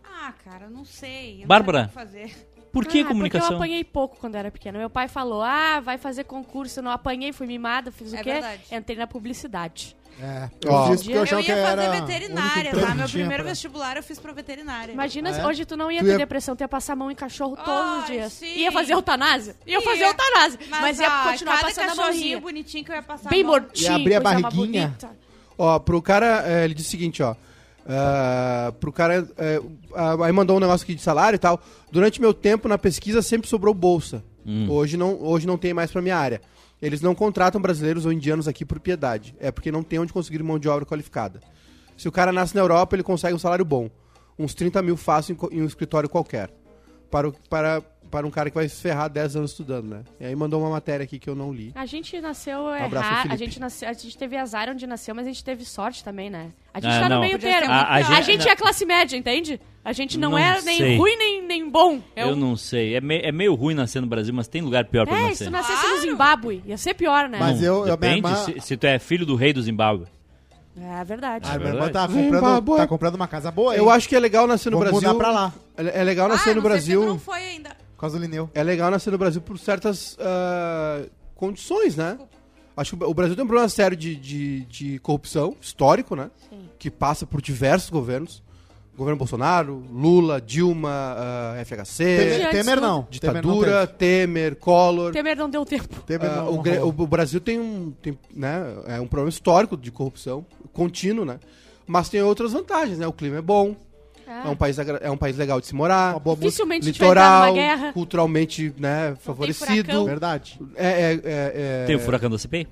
Ah, cara, não sei. Eu não Bárbara. sei o que fazer. Por que Ah, Porque eu comunicação? apanhei pouco quando era pequena. Meu pai falou: ah, vai fazer concurso. Eu não apanhei, fui mimada, fiz o É quê? verdade. Entrei na publicidade. É, eu Ó. fiz porque eu Eu ia era fazer o veterinária, tá? Meu primeiro pra- vestibular eu fiz pra veterinária. Imagina é? hoje tu não ia Tu ter ia- depressão, tu ia passar a mão em cachorro todos os dias. sim. Ia fazer eutanásia? Ia fazer Ia. eutanásia. Mas, ia ó, continuar passando a mãozinha. bonitinho que eu ia passar Bem a mão. mortinho, Ia abrir a barriguinha. Ó, pro cara, é, ele disse o seguinte, ó. Ah, pro cara. ah, aí mandou um negócio aqui de salário e tal. Durante meu tempo na pesquisa sempre sobrou bolsa. Hoje, não, hoje não tem mais pra minha área. Eles não contratam brasileiros ou indianos aqui por piedade. É porque não tem onde conseguir mão de obra qualificada. Se o cara nasce na Europa, ele consegue um salário bom. Uns 30 mil fácil em, em um escritório qualquer. Para, o- para, para um cara que vai se ferrar 10 anos estudando, né? E aí mandou uma matéria aqui que eu não li. A gente nasceu Um abraço, errado, a gente nasceu, a gente teve azar onde nasceu, mas a gente teve sorte também, né? A gente Ah, tá não. no meio termo. A, a gente é classe média, entende? A gente não, Não é nem sei. ruim nem, nem bom. É, Eu um- não sei. É, me- é meio ruim nascer no Brasil, mas tem lugar pior pra é se nascer. tu nascesse no Claro. Zimbábue, ia ser pior, né? Mas eu- eu- depende irmã- se, se tu é filho do rei do Zimbábue. É verdade. Ah, minha irmã verdade. tá comprando, tá comprando uma casa boa, hein? Eu acho que é legal nascer no Vamos Brasil. mudar pra lá. É é legal Ah, nascer no não sei porque tu Brasil. não foi ainda. Por causa do Lineu. É legal nascer no Brasil por certas ah, condições, né? Acho que o Brasil tem um problema sério de, de, de corrupção, histórico, né? Sim. Que passa por diversos governos. Governo Bolsonaro, Lula, Dilma, ah, FHC, Temer, Temer não. ditadura, Temer, Collor. Temer não deu tempo. Temer Ah, não. o, Gre- rolou. o- o Brasil tem um, tem, né, é um problema histórico de corrupção, contínuo, né? Mas tem outras vantagens, né? O clima é bom, é, um, país, é um país legal de se morar, Uma boa música. Dificilmente litoral, culturalmente né, favorecido. Verdade. É, é, é, é- Tem o furacão da CPI?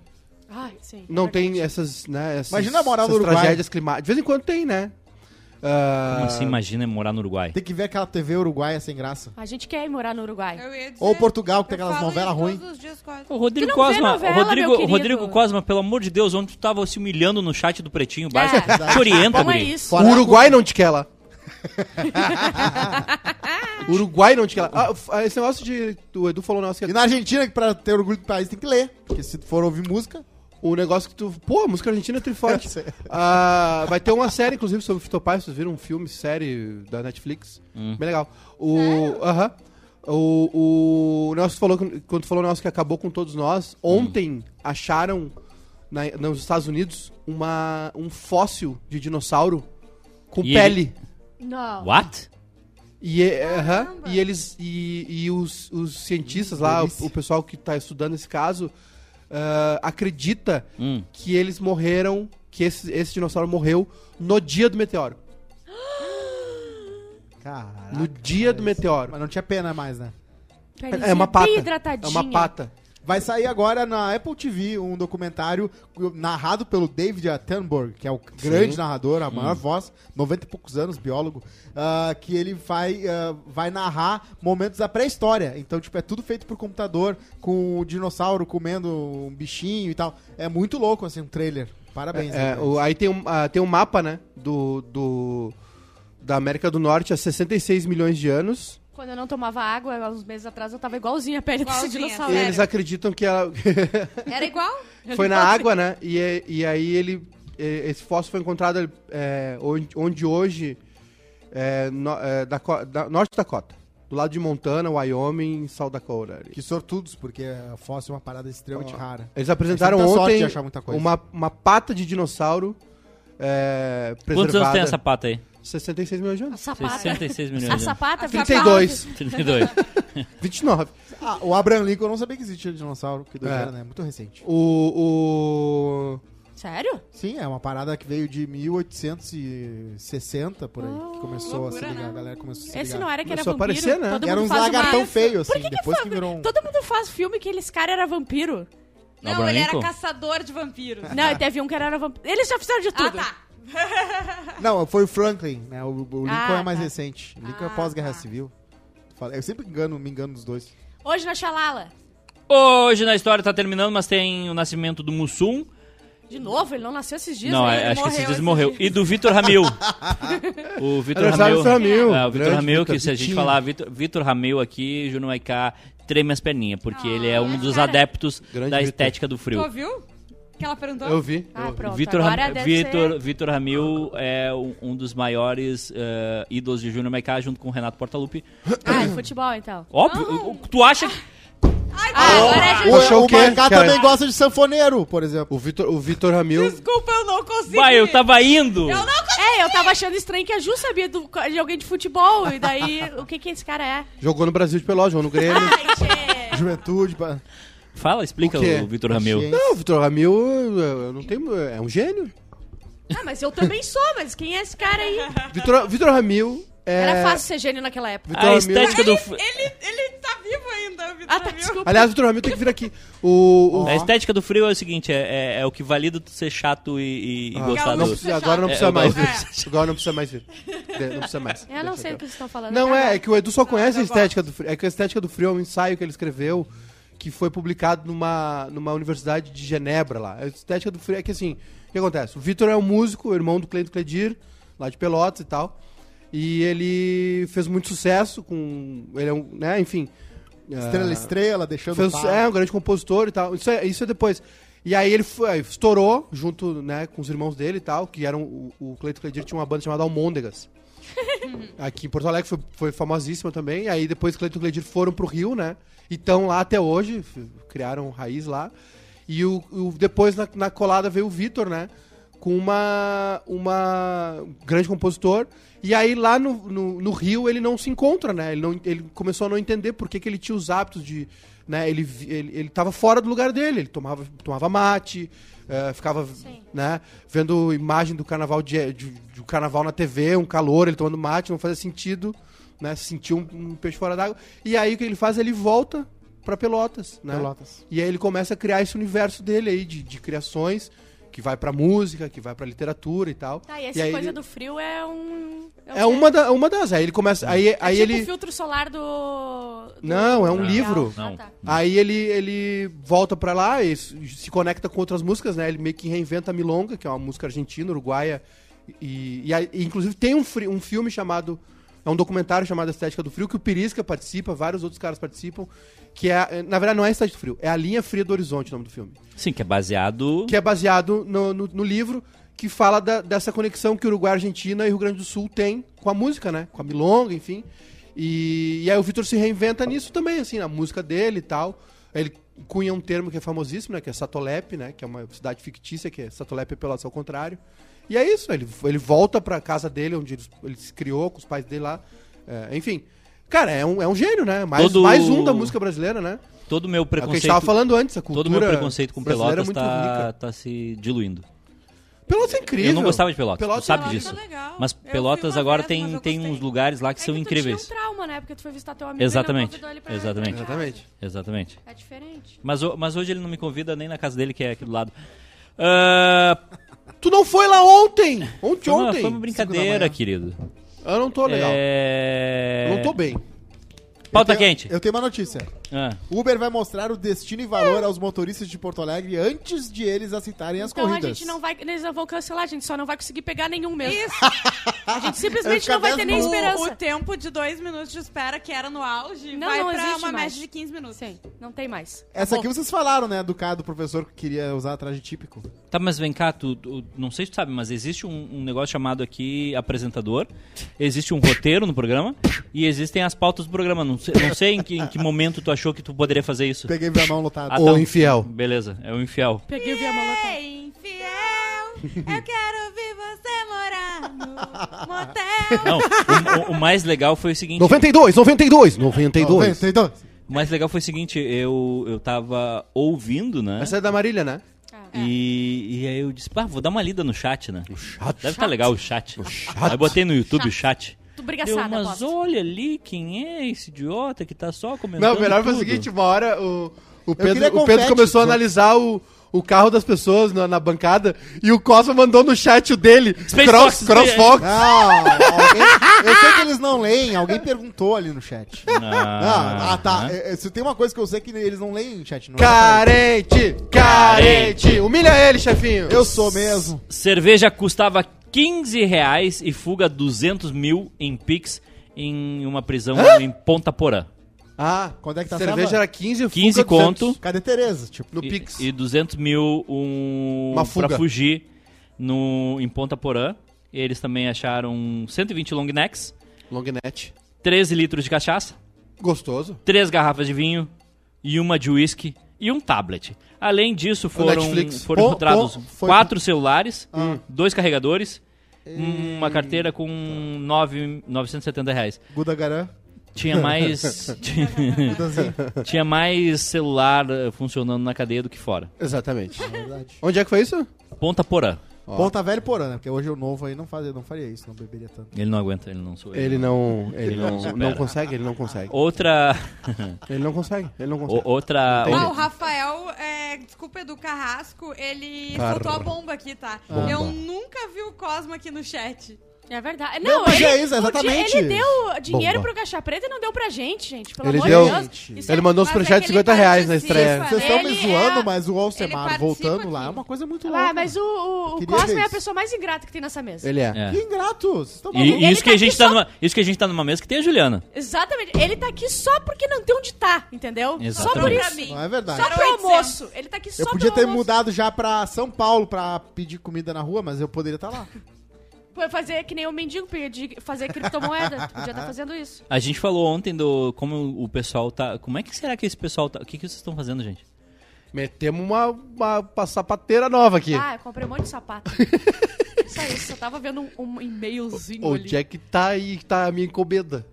Ai, sim. Não é tem verdade. essas, né, essas, Imagina morar no Uruguai. tragédias climáticas. De vez em quando tem, né? Ah, Como assim, imagina morar no Uruguai? Tem que ver aquela TV uruguaia sem graça. A gente quer ir morar no Uruguai. Dizer, Ou Portugal, que tem aquelas novelas ruins. O Rodrigo não Cosma, novela, o Rodrigo, Rodrigo? Cosma, pelo amor de Deus, onde tu tava se humilhando no chat do Pretinho É, Básico? Te orienta, Como é Uruguai não te quer lá. O [LAUGHS] Uruguai não te quer lá. Ah, ah, esse negócio de. O Edu falou um negócio que E na Argentina, que pra ter orgulho do país tem que ler. Porque se tu for ouvir música. O negócio que tu. Pô, a música argentina é triforte. [LAUGHS] Ah, vai ter uma série, inclusive, sobre o Fitopai. Vocês viram um filme, série da Netflix. Hum. Bem legal. O. Aham. O, o negócio que tu falou, que- quando tu falou o negócio que acabou com todos nós, ontem acharam na- nos Estados Unidos uma, um fóssil de dinossauro com E pele. Não. What? E, é- aham, e eles e, e os, os cientistas lá, o, o pessoal que está estudando esse caso, ah, acredita Hum. que eles morreram, que esse, esse dinossauro morreu no dia do meteoro. [GASPS] Caraca. No dia do meteoro. Mas não tinha pena mais, né? Pelezinha É uma pata. É uma pata. Vai sair agora na Apple TV um documentário narrado pelo David Attenborough, que é o grande narrador, a maior voz, 90 e poucos anos, biólogo, ah, que ele vai, ah, vai narrar momentos da pré-história. Então, tipo, é tudo feito por computador, com o dinossauro comendo um bichinho e tal. É muito louco, assim, um trailer. Parabéns. É, né, o- aí tem um, ah, tem um mapa, né, do, do, da América do Norte há 66 milhões de anos. Quando eu não tomava água, há uns meses atrás, eu tava igualzinha a pele desse Igualzinha, dinossauro. E eles acreditam que ela [LAUGHS] Era igual? foi [LAUGHS] na água, né, e, e aí ele, esse fóssil foi encontrado é, onde, onde hoje, é, no, é, da, da, Norte Dakota, do lado de Montana, Wyoming, South Dakota. ali. Que sortudos, porque a fóssil é uma parada extremamente Ó. rara. Eles apresentaram ontem de achar muita coisa. uma, uma pata de dinossauro é, Quantos anos preservada. tem essa pata aí? 66 milhões de A anos. sapata. 66 milhões A de anos. sapata fica 32. 32. 29. Ah, o Abraham Lincoln eu não sabia que existia dinossauro, que doideira, É. né? Muito recente. O, o... Sério? Sim, é uma parada que veio de 1860, por aí, que começou loucura, a se ligar, né? a galera começou a se Esse ligar. não era que era Começou a vampiro? aparecer, né? Todo Era mundo uns faz uma- lagartão feio, Por assim, que que depois fa- que virou um... Todo mundo faz filme que eles cara era vampiro. Não, Abraham ele era caçador de vampiros. Não, e teve um que era vampiro. Eles já fizeram de Ah, tudo. tá. Não, foi o Franklin, né? O, o Lincoln Ah, é mais tá. recente. O Lincoln é Ah, pós-guerra tá. civil. Eu sempre engano, me engano dos dois. Hoje na Xalala. Hoje na história tá terminando, mas tem o nascimento do Mussum. De novo, ele não nasceu esses dias. Não, né? é- acho que esses dias esses morreu. dias. E do Vitor Ramil. [LAUGHS] o Vitor Ramil. Ramil. É, o Vitor Ramil, que se a gente falar Vitor, Ramil aqui, Juno Maiká, treme as perninhas, porque Ah, ele é um dos cara. adeptos Grande da Vitor. estética do Tu frio. ouviu? Que ela perguntou? Eu vi. Ah, eu pronto. Vitor, Ram- Vitor, ser- Vitor Ramil é um, um dos maiores eh, ídolos de Júnior Maiká, junto com o Renato Portaluppi. [COUGHS] Ah, de futebol, então. Óbvio, o- o- tu acha que... Ah, agora é de... O- O, cara? também gosta de sanfoneiro, por exemplo. O Vitor, o Vitor Ramil. Desculpa, eu não consegui. Vai, eu tava indo! Eu não consegui. É, eu tava achando estranho que a Ju sabia do- de alguém de futebol. E daí, o que que esse cara é? Jogou no Brasil de Pelotas, jogou no Grêmio. Ai, gente. [LAUGHS] Juventude. pá. Fala, explica O o, Vitor Ramil. Não, o Vitor Ramil eu- eu não tenho, é um gênio. Ah, mas eu também sou, mas quem é esse cara aí? Vitor, Vitor Ramil é... Era fácil ser gênio naquela época. Vitor A Ramil- estética do... fri- Ele, ele tá vivo ainda, o Vitor Ah, tá, Ramil. desculpa. Aliás, o Vitor Ramil tem que vir aqui. O, o- A estética do frio é o seguinte, é, é- é o que valida tu ser chato e, e- Ah, gostar não do... precisa- agora não É, precisa mais vir. Agora não precisa mais vir. Não precisa mais. [LAUGHS] Eu não sei o que vocês estão falando. Não, é, é que o Edu só conhece a estética do frio. É que a estética do frio é um ensaio que ele escreveu que foi publicado numa, numa universidade de Genebra lá. A estética do frio é que assim, o que acontece? O Vitor é um músico, irmão do Cleito Cledir, lá de Pelotas e tal. E ele fez muito sucesso com. Ele é um. né, enfim. Estrela ah, Estrela, deixando fez, é, um grande compositor e tal. Isso é, isso é depois. E aí ele foi, estourou junto né, com os irmãos dele e tal, que eram. O, o Cleito Cledir tinha uma banda chamada Almôndegas. [LAUGHS] Aqui em Porto Alegre foi, foi famosíssima também. E aí depois Cleito e Cledir foram pro Rio, né? E estão lá até hoje, criaram raiz lá. E o, o- depois na, na colada veio o Vitor, né? Com uma, uma um grande compositor. E aí lá no, no, no Rio ele não se encontra, né? Ele, não, ele começou a não entender por que, que ele tinha os hábitos de. Né? Ele, ele, ele tava fora do lugar dele. Ele tomava, tomava mate, eh, ficava Sim. né, vendo imagem do carnaval de, de- do carnaval na TV, um calor, ele tomando mate, não fazia sentido, né? Sentiu um, um peixe fora d'água. E aí o que ele faz? Ele volta pra Pelotas, né? Pelotas. E aí ele começa a criar esse universo dele aí de, de criações, que vai pra música, que vai pra literatura e tal. Tá, e E essa aí coisa ele- do frio é um... É quê? uma, da, uma das. Aí ele começa. Aí, É aí tipo ele. o filtro solar do... do- Não, é um do livro. Ah, Não. tá. Aí ele, ele volta pra lá e se conecta com outras músicas, né? Ele meio que reinventa a Milonga, que é uma música argentina, uruguaia. E, e e, inclusive tem um, um filme chamado. É um documentário chamado Estética do Frio, que o Pirisca participa, vários outros caras participam. Que é. Na verdade, não é Estética do Frio, é A Linha Fria do Horizonte, o nome do filme. Sim, que é baseado... Que é baseado no, no, no livro que fala da- dessa conexão que Uruguai, Argentina e Rio Grande do Sul tem com a música, né? Com a milonga, enfim. E, e aí o Vitor se reinventa nisso também, assim, na música dele e tal. Ele cunha um termo que é famosíssimo, né? Que é Satolep, né? Que é uma cidade fictícia, que é Satolep é Pelotas ao contrário. E é isso, ele, ele volta pra casa dele, onde ele, ele se criou com os pais dele lá. É, enfim. Cara, é um, é um gênio, né? Mais, Todo- mais um da música brasileira, né? Todo o meu É o que a gente preconceito... tava falando antes, a cultura Todo o meu preconceito com brasileira Pelotas é muito tá, rica. tá se diluindo. Pelotas é incrível. Eu não gostava de Pelotas, Pelotas tu sabe é disso. É legal. Mas Eu fui Pelotas uma agora vez, tem, eu tem gostei. uns lugares lá que É são tu incríveis. tinha um trauma, né? Porque tu foi visitar teu amigo Exatamente, e não convidou ele pra exatamente. pra Exatamente. Exatamente. É diferente. Mas, ho- mas hoje ele não me convida nem na casa dele, que é aqui do lado. Ah, Tu não foi lá ontem! Ontem, foi, uma, ontem! foi uma brincadeira, querido. Eu não tô legal. É... Eu não tô bem. Pauta Eu tenho- quente. Eu tenho uma notícia. Ah, Uber vai mostrar o destino e valor aos motoristas de Porto Alegre antes de eles aceitarem as então corridas. a gente não vai. Eles não vão cancelar, a gente só não vai conseguir pegar nenhum mesmo. Isso. [LAUGHS] A gente simplesmente não vai ter nem dez O, esperança. o tempo de dois minutos de espera que era no auge Não, vai não pra uma mais. média de 15 minutos. Sim, não tem mais. Essa aqui Acabou. vocês falaram, né, do cara do professor que queria usar traje típico. tá, mas vem cá, tu, tu- não sei se tu sabe, mas existe um, um negócio chamado aqui apresentador, existe um roteiro no programa e existem as pautas do programa. Não sei, não sei em, que, em que momento tu achou que tu poderia fazer isso. Peguei minha mão lotada. Ah, Ou tá. infiel. Beleza, é o infiel. Peguei o Viamolota. Ei, infiel, eu quero ver você morar no motel. Não, o, o- o mais legal foi o seguinte. 92, 92, 92. 92. O mais legal foi o seguinte, eu, eu tava ouvindo, né? Essa é da Marília, né? E, e aí eu disse, pá, vou dar uma lida no chat, né? Chato. Deve estar legal o chat. chat. Aí eu botei no YouTube o chat. Tu Deu, brigaçada, mas aposto. olha ali, quem é esse idiota que tá só comentando Não, o melhor foi o tudo?" seguinte, uma hora o, o, queria Pedro, o confete. Pedro começou a analisar o, o carro das pessoas na, na bancada e o Cosma mandou no chat o dele. Space Cross, Fox, CrossFox. Não, alguém, eu sei que eles não leem, alguém perguntou ali no chat. Ah, Ah, ah, tá. É, é, Se tem uma coisa que eu sei que eles não leem no chat. Não é. Carente, carente. Humilha ele, chefinho. eu sou mesmo. Cerveja custava 15 reais e fuga 200 mil em Pix em uma prisão em Ponta Porã. Ah, Quando é que tá a cerveja ceva? era 15, 15 fuga 200. conto. Cadê Tereza? Tipo, No E- Pix. E 200 mil um, Uma fuga. pra fugir no, em Ponta Porã. Eles também acharam 120 long necks, Longnet. 13 litros de cachaça, Gostoso. 3 garrafas de vinho e uma de whisky e um tablet. Além disso, foram, Netflix. foram Pô, encontrados pô, foi- quatro celulares, Hum. dois carregadores, uma carteira com 9, 970 reais. Guda Garan. Tinha mais, [LAUGHS] [LAUGHS] tinha, mais celular eh, funcionando na cadeia do que fora. Exatamente. É. Onde é que foi isso? Ponta Porã. Ó. Ponta velho porã, né? Porque hoje o novo aí não, fazia, não faria isso, não beberia tanto. Ele não aguenta, ele não sou Ele não, ele Ele não não, não consegue, ele não consegue. Outra, [LAUGHS] Ele não consegue, ele não o- consegue. outra, Tem Ah, o Rafael, é, desculpa, Edu Carrasco, ele Carro. soltou a bomba aqui, tá? Bomba. Eu nunca vi o Cosmo aqui no chat. É verdade. Não, Não, mas ele, é isso, exatamente. Ele deu dinheiro Bomba. pro Caixa Preta e não deu pra gente, gente. Pelo Ele amor deu- de Deus. Gente, Isso Ele é- mandou uns Mas é projetos de que ele 50 reais na participa. estreia. Vocês estão me Ele zoando, é- mas o Alcemar voltando lá aqui. é uma coisa muito louca. Ah, mas o, o, o Queria Cosmo ver é a isso. pessoa mais ingrata que tem nessa mesa. Ele é. É. Que ingrato! Vocês estão E, malucos. e Ele isso que tá a gente aqui tá só- numa, isso que a gente tá numa mesa que tem a Juliana. Exatamente. Ele tá aqui só porque não tem onde tá, entendeu? Só por Exatamente. Pra isso. mim. Não é verdade. Só pro 800. almoço. Ele tá aqui só Eu podia pro ter almoço. mudado já pra São Paulo pra pedir comida na rua, mas eu poderia estar lá. Fazer que nem o mendigo, pedir, fazer criptomoeda. Tu Podia estar fazendo isso. A gente falou ontem do como o pessoal tá. Como é que será que esse pessoal tá. O que, que vocês estão fazendo, gente? Metemos uma, uma, uma sapateira nova aqui. Ah, eu comprei um monte de sapato. [LAUGHS] Só isso, só tava vendo um, um e-mailzinho ali. Onde é que tá aí, tá a minha encomenda?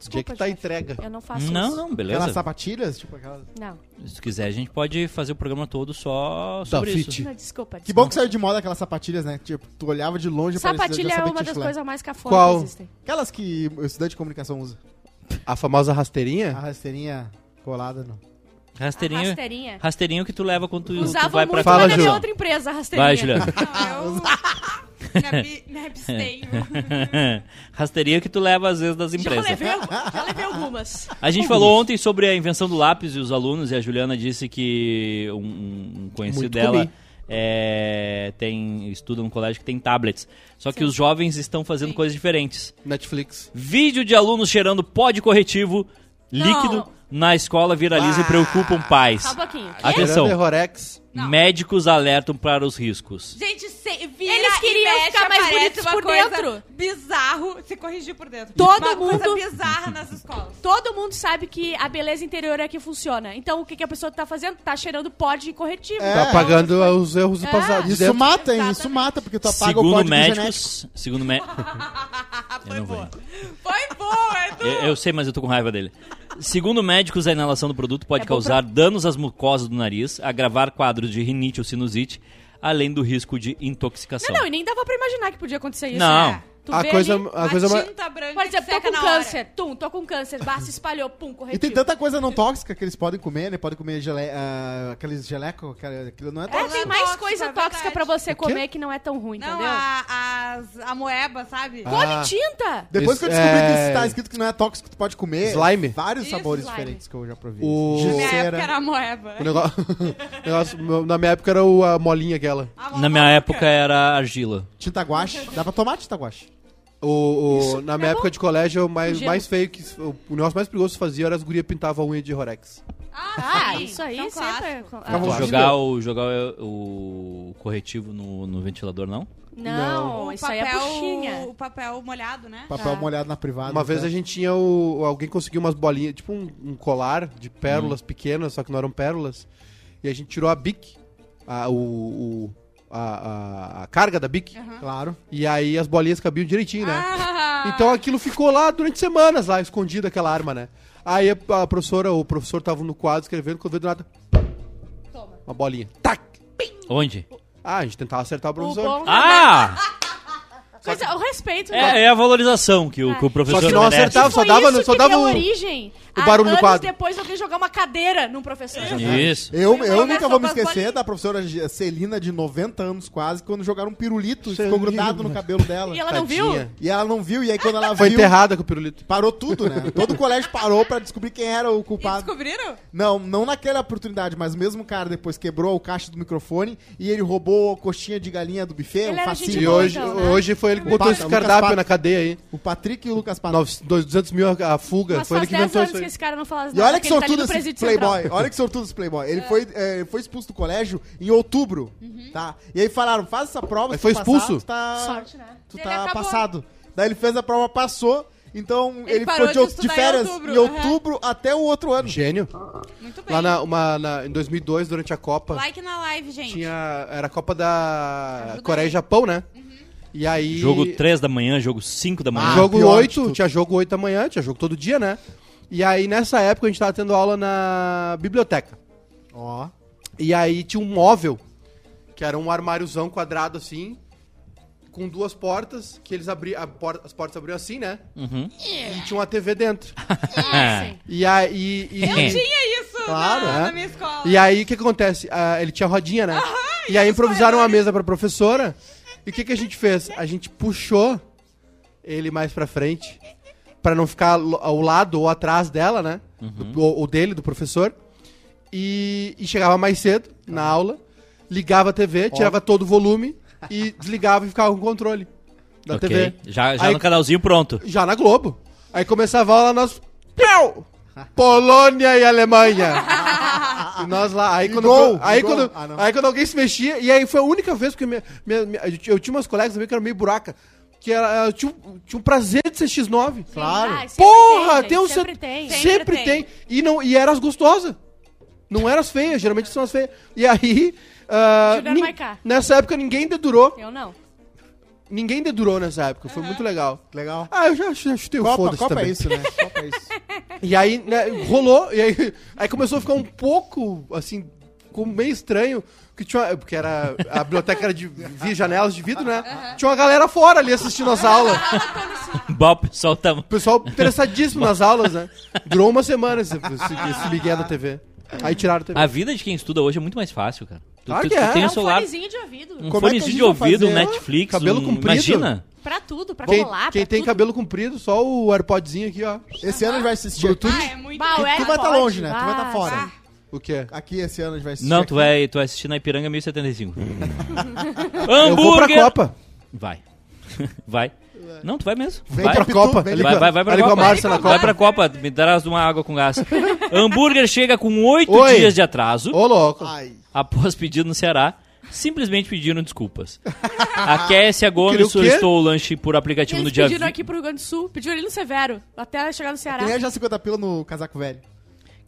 É. É Desculpa, que tá chefe. entrega? Eu não faço Não, isso. não, Aquelas beleza. sapatilhas, tipo aquelas. Não. Se tu quiser, a gente pode fazer o programa todo só Da sobre Fit. isso. Não, desculpa, Que desculpa. bom que saiu de moda aquelas sapatilhas, né? Tipo, tu olhava de longe e Sapatilha é uma das coisas mais cafonas Qual? que existem. Aquelas que o estudante de comunicação usa. A famosa A rasteirinha? rasteirinha colada, não. Rasteirinho. Rasteirinha. Rasteirinho que tu leva quando tu, tu Usava vai pra muito, Fala, mas na minha outra empresa, a rasteirinha. Vai, Juliana. Não, [LAUGHS] eu me abi- me abstenho. [LAUGHS] Rasteirinho que tu leva às vezes das Já empresas. levei, já levei algumas. A gente falou ontem sobre a invenção do lápis e os alunos, e a Juliana disse que um, um conhecido Muito dela comi. é, tem, estuda num colégio que tem tablets. Só que os jovens estão fazendo coisas diferentes. Netflix. Vídeo de alunos cheirando pó de corretivo líquido na escola viraliza e preocupam pais. Só um pouquinho. Atenção. Não. Médicos alertam para os riscos. Gente, se, vira Eles queriam e mexe, ficar mais bonitos uma por coisa dentro. Bizarro se corrigir por dentro. Todo uma mundo- coisa bizarra nas escolas. Todo mundo sabe que a beleza interior é que funciona. Então, o que, que a pessoa tá fazendo? Tá cheirando pó de corretivo. É, Tá apagando os erros do É. passado. Isso dentro. mata, hein? Isso mata, porque tu apaga o Segundo código genético. médicos, segundo mé- [LAUGHS] Foi boa. Foi boa, Edu. eu, eu sei, mas eu tô com raiva dele. Segundo médicos, a inalação do produto pode É causar danos às mucosas do nariz, agravar quadros de rinite ou sinusite, além do risco de intoxicação. Não, não, e nem dava pra imaginar que podia acontecer isso. Não. né? Tu A vê coisa, ali, a coisa mais... tinta branca por exemplo, que tô com na hora. câncer. Tum, tô com câncer. Bah, se espalhou, pum, E corretivo. tem tanta coisa não tóxica que eles podem comer, né? Podem comer gele... ah, aqueles geleco, aquilo não é É, tóxico. tem é mais tóxico, coisa é tóxica pra você comer que não é tão ruim, Não, entendeu? a, as, a moeba, sabe? Ah. Come tinta! Depois Isso que eu descobri é- que tá escrito que não é tóxico, tu pode comer. Slime? Vários Isso, sabores slime. diferentes que eu já provei. O- Na minha época era a moeba. O negócio, [LAUGHS] o negócio- na minha época era a molinha aquela. A Na minha época era argila. Tinta guache. Dá pra tomar tinta guache. O, o- na minha é época de colégio, o mais, Gelo. mais feio que. O, o negócio mais perigoso que fazia era as gurias pintavam a unha de Rorex. Ah, sim, isso aí é um sempre... Ah, horrível. Jogar, o, jogar o, o corretivo no, no ventilador, não? Não, O isso aí é buchinha. O papel molhado, né? Papel Ah. molhado na privada. Uma vez né? a gente tinha o. Alguém conseguiu umas bolinhas, tipo um, um colar de pérolas pequenas, só que não eram pérolas. E a gente tirou a bic, a, o, o- a, a- a carga da bic. Claro. E aí as bolinhas cabiam direitinho, né? Ah, Então aquilo ficou lá durante semanas, lá, escondido aquela arma, né? Aí a, a professora, o professor tava no quadro escrevendo, quando veio do nada, Toma. uma bolinha. Tac! Onde? Ah, a gente tentava acertar o bom... Ah! Coisa, o respeito, né? É, é a valorização que o, que o professor Só que não merece. acertava, só Foi dava, isso só dava o- origem o barulho anos quadro. depois alguém jogar uma cadeira num professor. Isso. Eu, Foi eu nunca vou me esquecer da professora Celina, de 90 anos quase, quando jogaram um pirulito e ficou grudado no cabelo dela. E ela não viu? E ela não viu, e aí quando ela [LAUGHS] Foi viu, enterrada com o pirulito. parou tudo, né? Todo o colégio parou pra descobrir quem era o E culpado. descobriram? Não, não naquela oportunidade, mas o mesmo cara depois quebrou o caixa do microfone e ele roubou a coxinha de galinha do buffet, Ele um gente E hoje, então, né? hoje foi foi ele que O botou esse cardápio Pato. na cadeia aí. O Patrick e o Lucas Pato. 900, 200 mil a fuga. Mas foi ele que 10 inventou anos isso que esse cara não fala E olha nada, que ele tá sortudo no esse. Playboy. Olha que sortudo esse Playboy. Ele foi, é, foi expulso do colégio em outubro, tá? E aí falaram, faz essa prova, se foi passar, expulso? tu tá, Sorte, né? tu Ele tá acabou. passado. Daí ele fez a prova, passou. Então ele, parou ficou de de, de estudar em férias outubro, em outubro até o outro ano. Gênio. Muito bem. Lá na, uma, na- em 2002, durante a Copa, Like na live, gente. tinha, era a Copa da Ajuda Coreia aí. e Japão, né? E aí... Jogo 3 da manhã, jogo 5 da manhã. Ah, jogo pior de 8, tudo. tinha jogo 8 da manhã, tinha jogo todo dia, né? E aí, nessa época, a gente tava tendo aula na biblioteca. Ó. E aí tinha um móvel, que era um armáriozão quadrado assim, com duas portas, que eles abriam, por- as portas abriam assim, né? Uhum. E tinha uma TV dentro. Sim. [LAUGHS] E aí... E, Eu tinha isso Claro, na, é. na minha escola. E aí, o que acontece? Ah, ele tinha rodinha, né? e aí improvisaram uma mesa pra professora. E o que, que a gente fez? A gente puxou ele mais pra frente, pra não ficar ao lado ou atrás dela, né? Do- ou, ou dele, do professor. E, e chegava mais cedo na aula, ligava a TV, tirava todo o volume e desligava e ficava com o controle da Ok. TV. Já, já Aí- no canalzinho pronto. Já na Globo. Aí começava a aula, nós. Polônia e Alemanha. E nós lá. Aí E quando, gol, aí, gol. quando, Ah, aí quando alguém se mexia, e aí foi a única vez, porque minha, minha- minha- eu tinha umas colegas também que eram meio buraca. Que era, eu tinha, um- tinha um prazer de ser X9. Claro. Ah, sempre Porra, gente, tem um Sempre set- tem. Sempre, Sempre tem. tem. E, não, e eram as gostosas. Não eram as feias, geralmente são as feias. E aí. ah, Juliana nin- nessa época ninguém dedurou. Eu não. Ninguém dedurou nessa época. Foi muito legal. Legal. Ah, eu já, já chutei o Copa, foda-se Copa também. é isso, né? Copa é isso. [LAUGHS] E aí, né, rolou, e aí, aí começou a ficar um pouco, assim, ficou meio estranho, que tinha, porque era, a biblioteca era de via janelas de vidro, né? Tinha uma galera fora ali assistindo as aulas. Bah, o pessoal tá... O pessoal interessadíssimo nas aulas, né? Durou uma semana esse, esse, esse Miguel da TV. Aí tiraram a TV. A vida de quem estuda hoje é muito mais fácil, cara. Tu, Claro tu- que tu é. tem É um celular, fonezinho de ouvido. um Como é fonezinho gente de ouvido, um fazer? Netflix, Cabelo um... comprido. Imagina. Pra tudo, pra Quem, colar, quem pra tem tudo. cabelo comprido, só o AirPodzinho aqui, ó. Esse ano a gente vai assistir aqui. Ah, é muito Bah, Tu vai tá pode, longe, né? Tu vai tá ah, fora. O quê? Aqui esse ano a gente vai assistir. Não, aqui. tu vai, tu vai assistir na Ipiranga 1075. Eu vou pra Hambúrguer! Copa. Vai. [LAUGHS] vai. Não, tu vai mesmo. Vem vai. pra Copa. vem Vai, vai, vai pra Vai Copa. Vai Copa. pra Copa, me darás uma água com gás. [LAUGHS] Hambúrguer chega com oito Oi. dias de atraso Ô, louco. Ai. após pedido no Ceará. Simplesmente pediram desculpas. A Kessia Gomes solicitou o lanche por aplicativo Eles no dia pediram 20. aqui pro Rio Grande do Sul, pediram ele no Severo, até chegar no Ceará. Tem já 50 pila no casaco velho.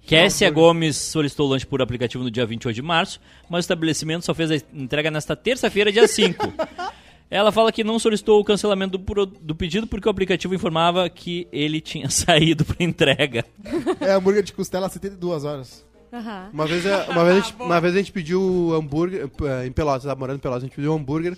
Kessia Gomes solicitou o lanche por aplicativo no dia 28 de março, mas o estabelecimento só fez a entrega nesta terça-feira, dia 5. [LAUGHS] Ela fala que não solicitou o cancelamento do, pro- do pedido porque o aplicativo informava que ele tinha [LAUGHS] saído para entrega. É hambúrguer de costela 72 horas. Aham. Uma vez, a- uma, vez a gente, [LAUGHS] uma vez a gente pediu hambúrguer eh, em Pelotas, tava morando em Pelotas, a gente pediu um hambúrguer.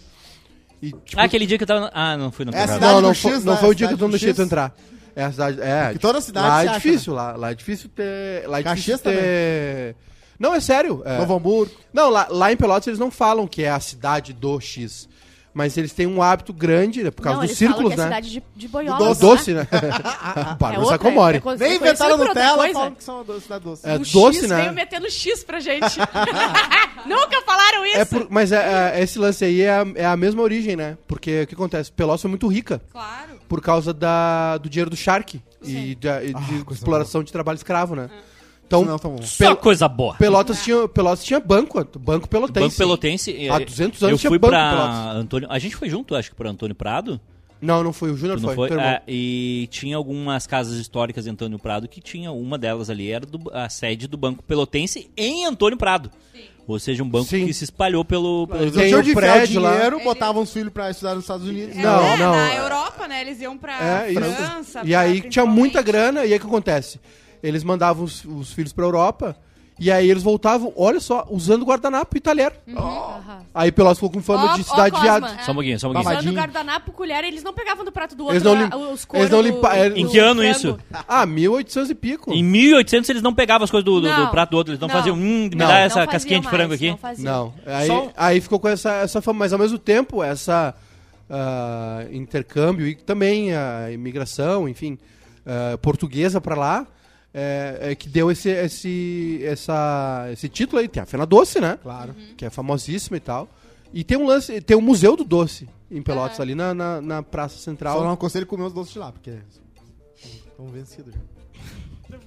E, tipo, Ah, aquele dia que eu tava. Ah, não fui no É a não, não, do foi, X, não né? foi o A dia que tu não deixei tu X. entrar. É a cidade. É, Que toda cidade lá é acha, difícil, lá, lá é difícil ter. Lá é Caxias difícil ter. Não, é sério. é. Novo Hamburgo. Não, lá, lá em Pelotas eles não falam que é a cidade do X. Mas eles têm um hábito grande, né, por causa não, dos eles falam círculos, é né? cidade de, de boiola. Do né? doce, né? [LAUGHS] [LAUGHS] É Sacomori. é é conhecido por outra Nutella, falam que são uma doce- cidade doce. É O doce, X né? veio metendo X pra gente. [LAUGHS] Nunca falaram isso. É por- mas é, é- esse lance aí é a, é a mesma origem, né? Porque o que acontece? Pelotas foi muito rica Claro. por causa da, do dinheiro do Shark e da- e de, Ah, coisa exploração de trabalho escravo, né? Então, Não, tá bom. Só Pel- coisa boa. Pelotas, tinha, Pelotas tinha banco, banco pelotense. Banco Pelotense. Há eh, 200 anos Eu tinha fui banco pra Pelotas. Antônio. A gente foi junto, acho que pra Antônio Prado. Não, não foi. O Júnior Tu não foi. foi? teu irmão. É, e tinha algumas casas históricas em Antônio Prado que tinha uma delas ali, era do- a sede do Banco Pelotense em Antônio Prado. Ou seja, um banco Sim. que se espalhou pelo. pelo Eles Tem tinham o de enfiar prédio lá. dinheiro, botavam os filhos pra estudar nos Estados Unidos. Não, é, não, Na é- Europa, né? Eles iam pra É, isso. França. E pra- aí tinha muita principalmente. grana, e aí o que acontece? Eles mandavam os, os filhos pra Europa, e aí eles voltavam, olha só, usando guardanapo e talher. Aham. Aí Pelotas ficou com fama Ó, de cidade de Cosma. viado. Só um pouquinho, só um pouquinho. Usando guardanapo, colher, eles não pegavam do prato do outro Eles não a- lim- os eles coros não do- limpa- é- do Em que ano frango. isso? Ah, 1800 e pico. Em 1800 eles não pegavam as coisas do, do- do Não. prato do outro, eles não, Não. faziam, hum, me Não. dá Não essa faziam casquinha de mais, frango aqui. Não, faziam. Não, aí, Só aí ficou com essa, essa fama, mas ao mesmo tempo, essa ah, intercâmbio e também a imigração, enfim, ah, portuguesa pra lá, é, é que deu esse, esse, essa, esse título aí. Tem a Fena Doce, né? Claro. Que é famosíssima e tal. E tem um lance, tem um museu do doce. em Pelotas, ali na, na, na Praça Só Central não aconselho comer os doces de lá, porque estão vencidos já.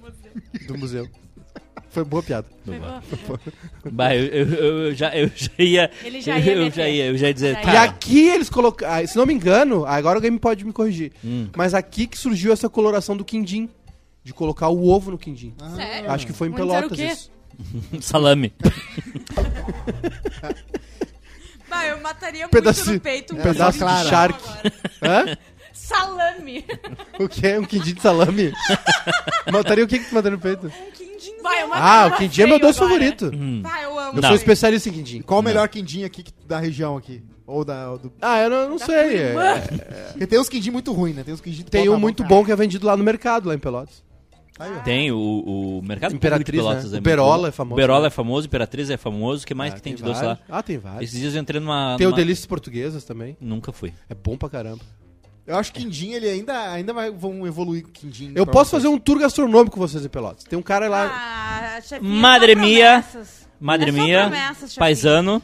do museu. [LAUGHS] Foi boa piada. [LAUGHS] Bah, eu, eu- eu já, eu já ia. Ele já ia eu, meter. já ia, eu já ia dizer. Já ia. E aqui eles colocaram, se não me engano, agora alguém pode me corrigir, Hum. mas aqui que surgiu essa coloração do quindim, de colocar o ovo no quindim. Sério? Acho que foi em o Pelotas quê? isso. [LAUGHS] salame. [LAUGHS] Bah, eu mataria muito Pedacinho- no peito um um pedaço de agora. Hã? Salame. O que é? Um quindim de salame? [LAUGHS] Mataria o que que tu mataria no peito? Um quindim. Vai, uma Ah, o quindim é meu doce agora. favorito. Vai, eu amo. Eu Não. sou especialista em quindim. Qual o melhor quindim aqui da região aqui? Ou da. ou do... Ah, eu não, não sei. é- Porque tem uns quindim muito ruins, né? Tem uns quindim tem um muito bom que é vendido lá no mercado, lá em Pelotas. Tem o, o Mercado Imperatriz, de Pelotas. né? é O Berola é famoso, Berola né? é famoso, Imperatriz é famoso. O que mais Ah, que tem de doce lá? Ah, tem vários. Esses dias eu entrei numa. Tem o numa- Delícias Portuguesas também. Nunca fui. É bom pra caramba. Eu acho que quindim, ele ainda, ainda vai, vão evoluir com quindim. Eu posso vocês. fazer um tour gastronômico com vocês em Pelotas. Tem um cara lá. Ah, Madre só mia. Madre É Mia, paisano.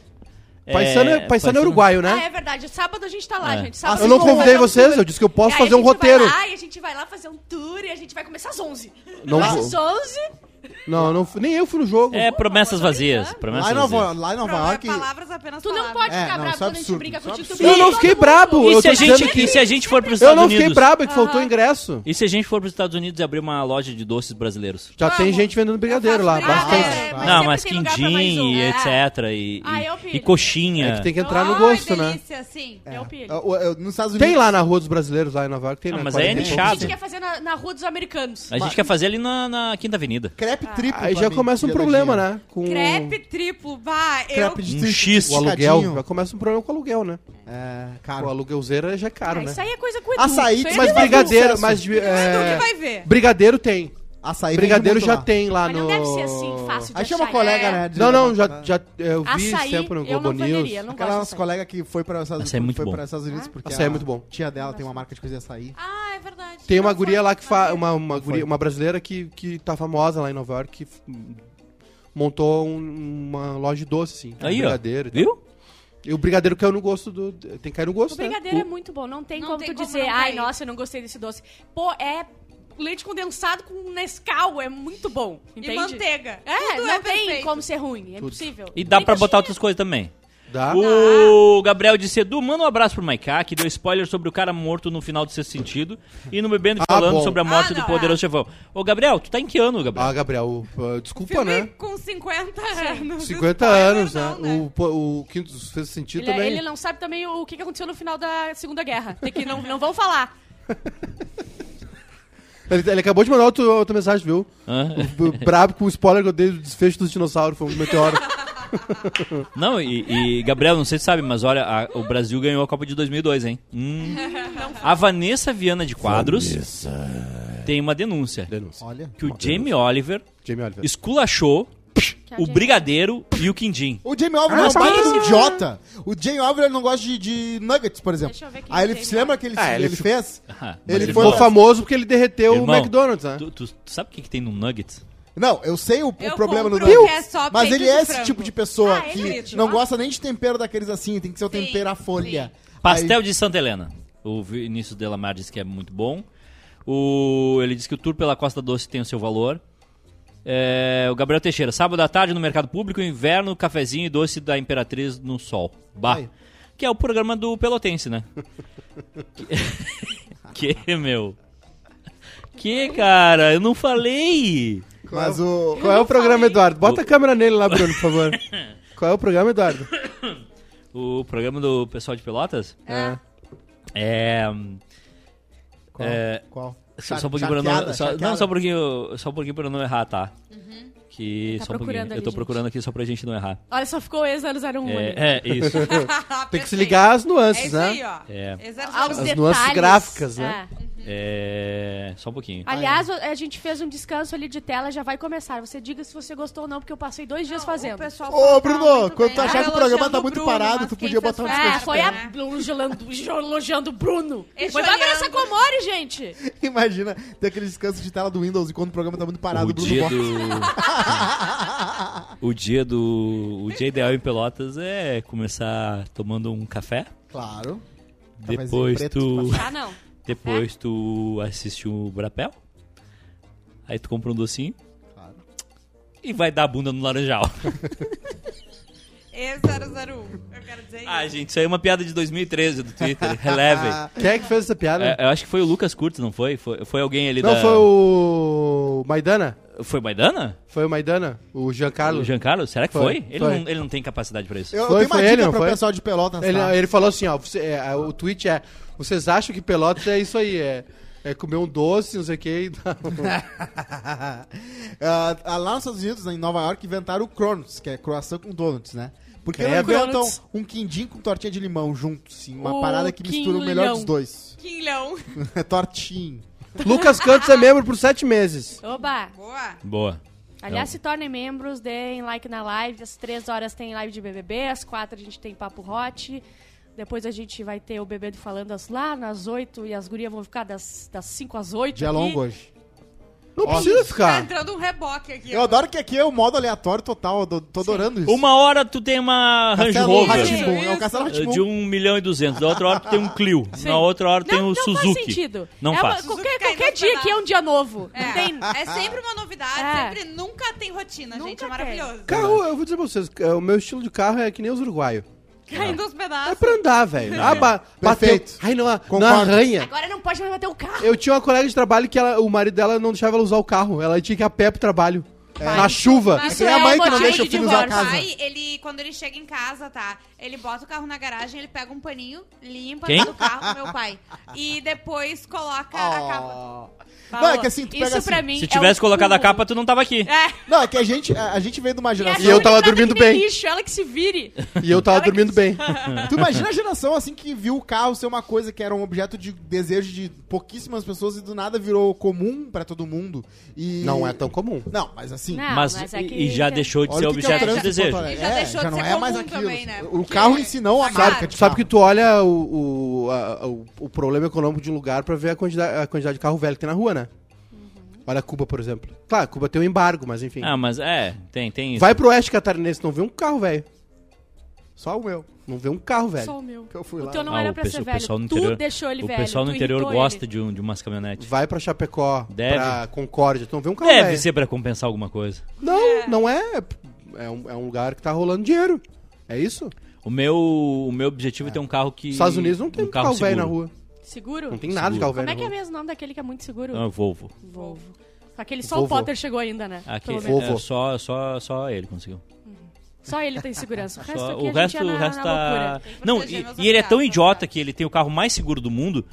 Paisano é, paisano é uruguaio, né? Ah, é verdade. Sábado a gente tá lá, É. gente. Sábado eu não convidei um vocês, eu disse que eu posso E fazer um roteiro. Lá, e a gente vai lá fazer um tour e a gente vai começar às 11. Não Às vou. 11, Não, não fui- nem eu fui no jogo. É promessas vazias. Promessas Lá em Nova, vazias. lá em Nova York. Palavras apenas tu não palavras. pode É, ficar não, bravo isso é quando a gente absurdo, brinca isso é contigo. tu absurdo. Eu não todo fiquei mundo. brabo. E eu se, tô a dizendo gente, que- e se a gente for para os Eu Estados não fiquei Unidos? brabo, é que faltou Aham. ingresso. E se a gente for para os Estados Unidos e abrir uma loja de doces brasileiros? Já Vamos. tem gente vendendo brigadeiro lá, faço bastante. brigadeiro. É, mas não, sempre mas tem lugar pra mais quindim um. e É. etc. E, Ah, e- eu pilho. e coxinha. É que tem que entrar no Ai, gosto, né? delícia, sim. É. Eu pilho. Eu- eu- nos Estados Unidos. Tem lá na Rua dos Brasileiros, lá em Nova York, tem Ah, na mas aí é 40 e poucos. A nichado. gente quer fazer na, na Rua dos Americanos. A gente quer fazer ali na, na Quinta Avenida. Crepe triplo. Aí já mim, começa um problema, né? Com Crepe triplo, vai. Eu... Crepe de Um X. o aluguel. Já começa um problema com o aluguel, né? É, O caro. aluguelzeira já é caro, Ah, né? isso aí é coisa com o Edu. Açaí, Isso aí Mas é brigadeiro, mas... de- Tu É... que vai ver. Brigadeiro tem. Açaí Brigadeiro já lá. tem lá Mas no... não deve ser assim fácil de Aí chama colega, É. né? de- Não, não, já, já eu vi Açaí, sempre no eu Globo News. eu não Aquela nossa colega que foi para os Estados, Açaí é muito foi bom. Estados Unidos porque Açaí é muito bom. tia dela tem uma marca de coisa de açaí. Ah, é verdade. Tem uma Não guria lá que faz... Uma, uma, guria, uma brasileira que, que tá famosa lá em Nova York, que montou um- uma loja de doce, assim. Aí, ó. brigadeiro e tal. Viu? E o brigadeiro caiu no gosto do... Tem que cair no O gosto, né? brigadeiro é muito bom, não tem Não como tem tu como dizer, não ai, cair." nossa, eu não gostei desse doce. Pô, é leite condensado com Nescau, é muito bom, entende? E manteiga. É, Tudo não é tem perfeito. como ser ruim, é impossível. E dá pra botar outras coisas também. Dá? O Gabriel disse, Edu, manda um abraço pro Maiká, que deu spoiler sobre o cara morto no final do sexto sentido. E no Bebendo e Ah, falando bom. sobre a morte Ah, do não, poderoso chefão. Ô, Gabriel, tu tá em que ano, Gabriel? Ah, Gabriel, uh, desculpa, Filme né? com 50 anos. 50 Spoiler anos, não, né? O, o quinto fez sentido Ele, é, também. ele não sabe também o que que aconteceu no final da Segunda Guerra. Tem que não, não vão falar. [LAUGHS] Ele, ele acabou de mandar outra, outra mensagem, viu? Hã? Brabo com o spoiler que eu dei do desfecho dos dinossauros, foi um meteoro. [LAUGHS] [LAUGHS] Não, e, e, Gabriel, não sei se sabe, mas olha, a- o Brasil ganhou a Copa de 2002, hein? Hum. A Vanessa Viana de Quadros tem uma denúncia. Denúncia. Olha. Que o Jamie Oliver Jamie Oliver. esculachou o Brigadeiro e o Quindim. O Jamie Oliver Ah, é um baita um idiota. O Jamie Oliver não gosta de, de nuggets, por exemplo. Deixa eu ver quem Aí é ele se lembra que ele, Ah, ele ele fez? [LAUGHS] Ah, Ele irmão, foi Ficou famoso porque ele derreteu Irmão, o McDonald's, né? Tu, tu- tu sabe o que, que tem no Nuggets? Não, eu sei o, o problema do que é só Mas ele é esse frango. tipo de pessoa Ah, que é não gosta nem de tempero daqueles assim, tem que ser o Sim, tempero à folha. Pastel Aí- de Santa Helena. O Vinícius Delamar disse que é muito bom. O, ele disse que o tour pela Costa Doce tem o seu valor. É, o Gabriel Teixeira, sábado à tarde no Mercado Público, inverno, cafezinho e doce da Imperatriz no sol. Bah. Aí. Que é o programa do Pelotense, né? [LAUGHS] que, [LAUGHS] que, meu? Que, cara? Eu não falei! Mas o. Qual é o programa, Eduardo? Bota O- a câmera nele lá, Bruno, por favor. [LAUGHS] Qual é o programa, Eduardo? [COUGHS] O programa do pessoal de Pelotas É. é. Qual? É, Qual? Só, só um pouquinho pra eu não, só, não, só um pouquinho, só um pouquinho pra eu não errar, tá? Que Tá só um pouquinho. procurando Eu ali, tô gente. procurando aqui só pra gente não errar. Olha, só ficou ex-001 ali. É, é isso. [LAUGHS] Tem que se ligar às É nuances, isso né? aí, ó. É. As detalhes. nuances gráficas, né? É. É, só um pouquinho. Aliás, a gente fez um descanso ali de tela, já vai começar. Você diga se você gostou ou não, porque eu passei dois dias fazendo. O pessoal Ô, Bruno, quando tu achar Tava que o programa tá muito Bruno, parado, mas tu podia botar um foi É, descanso foi a perna. elogiando, elogiando o Bruno. [LAUGHS] Esse Foi. Vanessa Comori, gente. [LAUGHS] Imagina ter aquele descanso de tela do Windows e quando o programa tá muito parado, o o Bruno dia do. [LAUGHS] o dia do. O dia ideal em Pelotas é começar tomando um café. Claro. Depois preto, tu, Ah, não. Depois tu assiste o Brapel. Aí tu compra um docinho. Claro. E vai dar a bunda no laranjal. E001. Eu quero dizer ah, isso. gente, isso aí é uma piada de 2013 do Twitter. Relevem. [LAUGHS] Quem é que fez essa piada? É, eu acho que foi o Lucas Curtis, não foi? Foi, foi alguém ali Não, da... foi o Maidana? Foi Maidana? Foi o Maidana? O Giancarlo? O Giancarlo? Será que Foi, foi? Ele, foi. Não, ele não tem capacidade pra isso. Eu, Foi- eu tenho uma foi ele, dica não pro foi? pessoal de Pelotas. Ele, tá? ele falou assim, ó, você- é, o tweet é, vocês acham que Pelotas é isso aí, é, é comer um doce, não sei o que, [LAUGHS] Ah, ah, lá nos Estados Unidos, em Nova York, inventaram o Cronos, que é croissant com donuts, né? Porque não Credo. inventam um quindim com tortinha de limão junto, sim. Uma O parada que mistura o melhor dos dois. Quinhão. [LAUGHS] É tortinho. [LAUGHS] Lucas Cantos é membro por sete meses. Oba! Boa. Boa. Aliás, se tornem membros, deem like na live. Às três horas tem live de BBB, às quatro a gente tem Papo Hot. Depois a gente vai ter o Bebê do Falando às- lá nas oito e as gurias vão ficar das, das 5 às 8. Dia longo hoje. Não Ó, precisa Tá ficar. entrando um reboque aqui. Eu adoro que aqui é o modo aleatório total, eu tô- tô adorando isso. Uma hora tu tem uma Range Rover É o. Castelo de 1 milhão e 200. Na outra hora tu tem um Clio. Sim. Na outra hora tem não, um não Suzuki. faz sentido. Não É uma- faz. qualquer qualquer dia aqui é um dia novo. É, Não tem... é sempre uma novidade, É. sempre nunca tem rotina, Nunca gente, é tem. maravilhoso. Carro, eu vou dizer pra vocês, é, o meu estilo de carro é que nem os uruguaios. Caindo aos É pedaços. pra andar, velho. Ah, ba bateu. Perfeito. Ai, não, não Concordo. arranha. Agora não pode mais bater o carro. Eu tinha uma colega de trabalho que ela- o marido dela não deixava ela usar o carro. Ela tinha que ir a pé pro trabalho. Na chuva. Mas Isso é a mãe o que não deixa o de filho usar a casa. Pai, ele, quando ele chega em casa, tá? Ele bota o carro na garagem, ele pega um paninho, limpa Quem? do carro, meu pai. E depois coloca a capa. Não, é que assim, tu pega Isso assim, pra mim Se é tivesse o colocado a capa, tu não tava aqui. É, Não, é que a gente, a, a gente veio de uma E, geração. E eu Júlia tava dormindo que bem. lixo, ela que se vire. E eu tava Ela que- dormindo bem. [LAUGHS] Tu imagina a geração assim que viu o carro ser uma coisa que era um objeto de desejo de pouquíssimas pessoas e do nada virou comum pra todo mundo. E Não é tão comum. Não, mas assim. Não, mas mas é e- que- e já deixou de olha ser o que que é o objeto de desejo. E já É, deixou já de não ser é mais comum aquilo. também, né? O carro em si não a Sabe- marca de Sabe que tu olha o, o, a- o, o problema econômico de um lugar pra ver a quantidade, a quantidade de carro velho que tem na rua, né? Olha Cuba, por exemplo. Claro, Cuba tem um embargo, mas enfim. Ah, mas é, tem, tem isso. Vai pro oeste catarinense, não vê um carro velho. Só o meu. Não vê um carro velho. Só o meu. Que eu fui O lá. teu não Ah, era o pra ser o pessoal velho. no interior- tu deixou ele o velho. pessoal no tu interior irritou gosta ele. de, um, de umas caminhonetes. Vai pra Chapecó, Deve. pra Concórdia, tu não vê um carro Deve velho. ser pra compensar alguma coisa. Não, não é. É um, é um lugar que tá rolando dinheiro. É isso? O meu, o meu objetivo é ter um carro que. Estados Unidos não tem um carro, velho na seguro. rua. Seguro? Não tem nada de Seguro. carro Como velho é que é mesmo o nome daquele que é muito seguro? Ah, Volvo. Volvo. Aquele só Volvo. o Potter chegou ainda, né? Aqui, Pelo é. Volvo. só, só, só ele conseguiu. Só ele tem segurança. O resto Só- aqui o a resto, gente é na, o resto na tá. Não, e, e ele é tão idiota né? que ele tem o carro mais seguro do mundo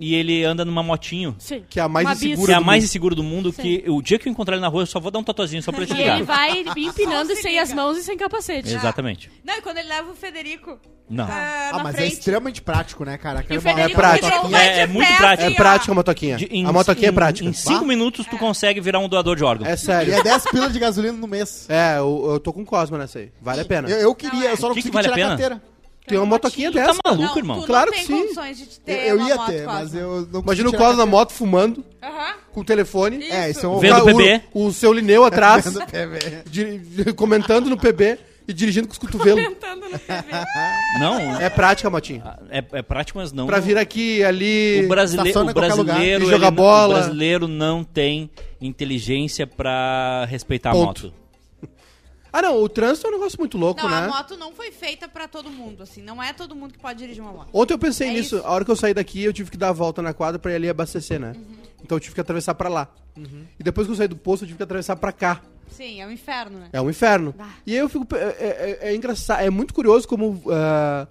e ele anda numa motinho. Sim. Que é a mais Uma insegura bis. Que é a do mais mundo. inseguro do mundo, Sim. que o dia que eu encontrar ele na rua, eu só vou dar um tatuazinho só pra ele E ligar. ele vai empinando se sem as mãos e sem capacete. Exatamente. Não, e quando ele leva o Federico Não. ah, Ah, mas é extremamente prático, né, cara? Aquela o Federico É prático. ele não vai É- é de muito pé, prático. É assim, ó. prática a motoquinha. De- em- a motoquinha é em- prática. Em 5 Bah. minutos tu consegue virar um doador de órgão. É E sério. é 10 pilas de gasolina no mês. É, eu, eu tô com Cosma nessa aí. Vale a pena. Eu, eu queria, eu só não Que que consegui vale a tirar a pena? carteira. Tem uma motoquinha tá dessa. maluco, não, irmão? Tu Claro não que tem sim. condições de Eu, ter eu uma ia moto, ter, mas eu não Imagina o Cosma na moto fumando, Aham. com o telefone. É, isso é um... Vendo o, PB. O, o seu Lineu atrás, Vendo PB. di- comentando no PB e dirigindo com os cotovelos. Tentando no. Não, É prática, Motinho. é, é prático, mas não. Pra vir aqui, ali... O, brasile... estaciona o em qualquer lugar. brasileiro. E jogar ele não- bola. O brasileiro não tem inteligência pra respeitar Ponto. a moto. Ah, não, o trânsito é um negócio muito louco, Não, né? a moto não foi feita pra todo mundo, assim. Não é todo mundo que pode dirigir uma moto. Ontem eu pensei É nisso. isso. A hora que eu saí daqui, eu tive que dar a volta na quadra pra ir ali abastecer, né? Então eu tive que atravessar pra lá. E depois que eu saí do posto, eu tive que atravessar pra cá. Sim, é um inferno, né? É um inferno. Ah. E aí eu fico. É, é- é engraçado, é muito curioso como. ah,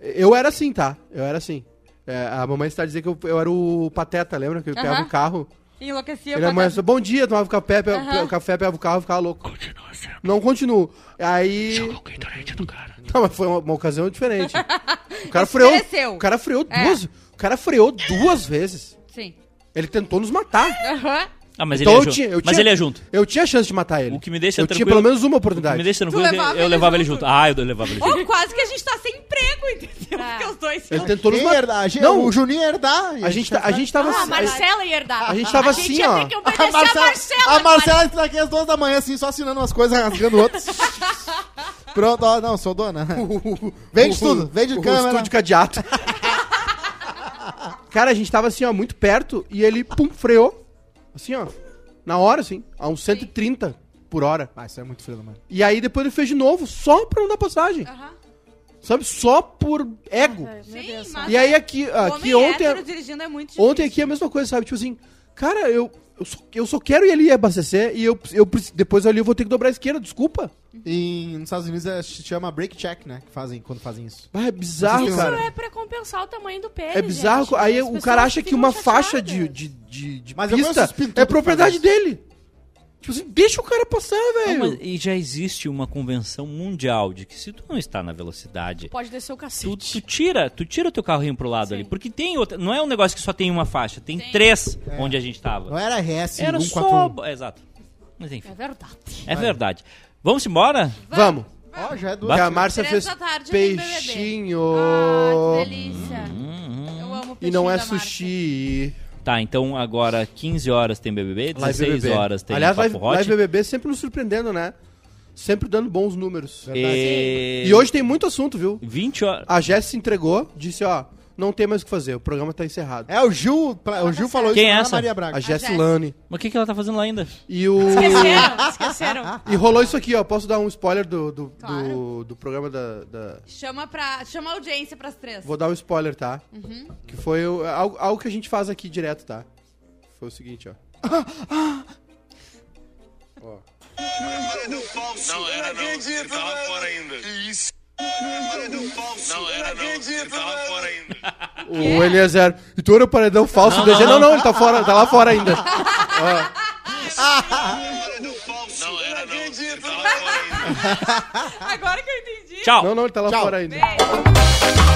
eu era assim, tá? Eu era assim. É, a mamãe está dizendo que eu, eu era o pateta, lembra? Que eu pegava Aham. o carro. Enlouquecia Ele mais, bom dia, tomava café, o café, pegava o carro, ficava louco. Não continuo. Aí. Não, mas foi uma, uma ocasião diferente. [LAUGHS] O cara freou. O cara freou É. duas. O cara freou duas vezes. Sim. Ele tentou nos matar. Aham. Ah, mas Então ele é eu junto. tinha- eu Mas tinha- ele é junto. Eu tinha chance de matar ele. O que me deixa eu tinha tranquilo- pelo menos uma O que oportunidade. me deixa tranquilo é levava eu ele levava ele junto? Ah, eu levava ele junto. Ou quase que a gente tá sem emprego, entendeu? É. Porque os dois Ele tentou nos matar. herdar? A Não. O Juninho ia herdar. A gente, tá- a gente tava. Ah, a a- Marcela ia herdar. a gente tava gente assim, ia ó. ter que obedecer [LAUGHS] A Marcela, a Marcela. a Marcela está aqui às duas da manhã, assim, só assinando umas coisas, rasgando outras. [LAUGHS] Pronto, ó, não, sou dona. Vende o- tudo, vende o câmera. estúdio cadeado. [LAUGHS] Cara, a gente tava assim, ó, muito perto e ele, pum, freou. Assim, ó. Na hora, assim. A uns 130 por hora. Ah, isso é muito frio, mano. E aí depois ele fez de novo, só pra não dar passagem. Aham. Sabe? Só por ego. Ai, meu Sim, Deus. mas- E aí aqui, aqui ontem. hétero dirigindo é muito difícil. Ontem aqui é a mesma coisa, sabe? Tipo assim, cara, eu, eu, só, eu só quero ir ali abastecer e eu, eu depois ali eu vou ter que dobrar a esquerda, desculpa. E nos Estados Unidos é, se chama break check, né? Que fazem quando fazem isso. Ah, é bizarro, Isso cara. Isso é pra compensar o tamanho do pênis, É bizarro. gente. Aí As o cara acha que uma faixa chateadas. de, de, de, de Mas conheço pista é propriedade dele. Tipo assim, deixa o cara passar, velho. e já existe uma convenção mundial de que se tu não está na velocidade, Pode descer o tu, cacete. tu tira, tu tira o teu carrinho pro lado Sim. ali, porque tem outra, não é um negócio que só tem uma faixa, tem três onde a gente tava. Não era RS Era 141. só, exato. Mas enfim, É verdade. é verdade. Vamos embora? Vamos. Ó, já é do... Que a Márcia fez da tarde tem BBB. peixinho. Ah, que delícia. Hum, Eu amo e não é peixinho da sushi. Tá, então agora 15 horas tem BBB, 16 Live BBB. horas tem Aliás, Papo live BBB sempre nos surpreendendo, né? Sempre dando bons números. E... E hoje tem muito assunto, viu? 20 horas. A Jess se entregou, disse, ó, não tem mais o que fazer, o programa tá encerrado. É, o Gil, pra- o Gil falou Quem isso é essa? Maria Braga. A Jess Jess. Lane. Mas o que, que ela tá fazendo lá ainda? E o... Esqueceram, esqueceram. E rolou isso aqui, ó. Posso dar um spoiler do, do, Claro. do, do programa da, da- Chama, pra, chama a audiência pras três. Vou dar um spoiler, tá? Uhum. Que foi o- algo, algo que a gente faz aqui direto, tá? Foi o seguinte, ó. Ó. Não era não, ele lá fora ainda. Que isso? Não era não, ele tá lá fora ainda. O Eliezer. E tu era o paredão falso do DG? Não, não, ele tá, fora, tá lá fora ainda. [LAUGHS] Não era não, ele lá fora ainda. [LAUGHS] Agora que eu entendi. Tchau! Não, não, ele tá lá Tchau. fora ainda. Beijo.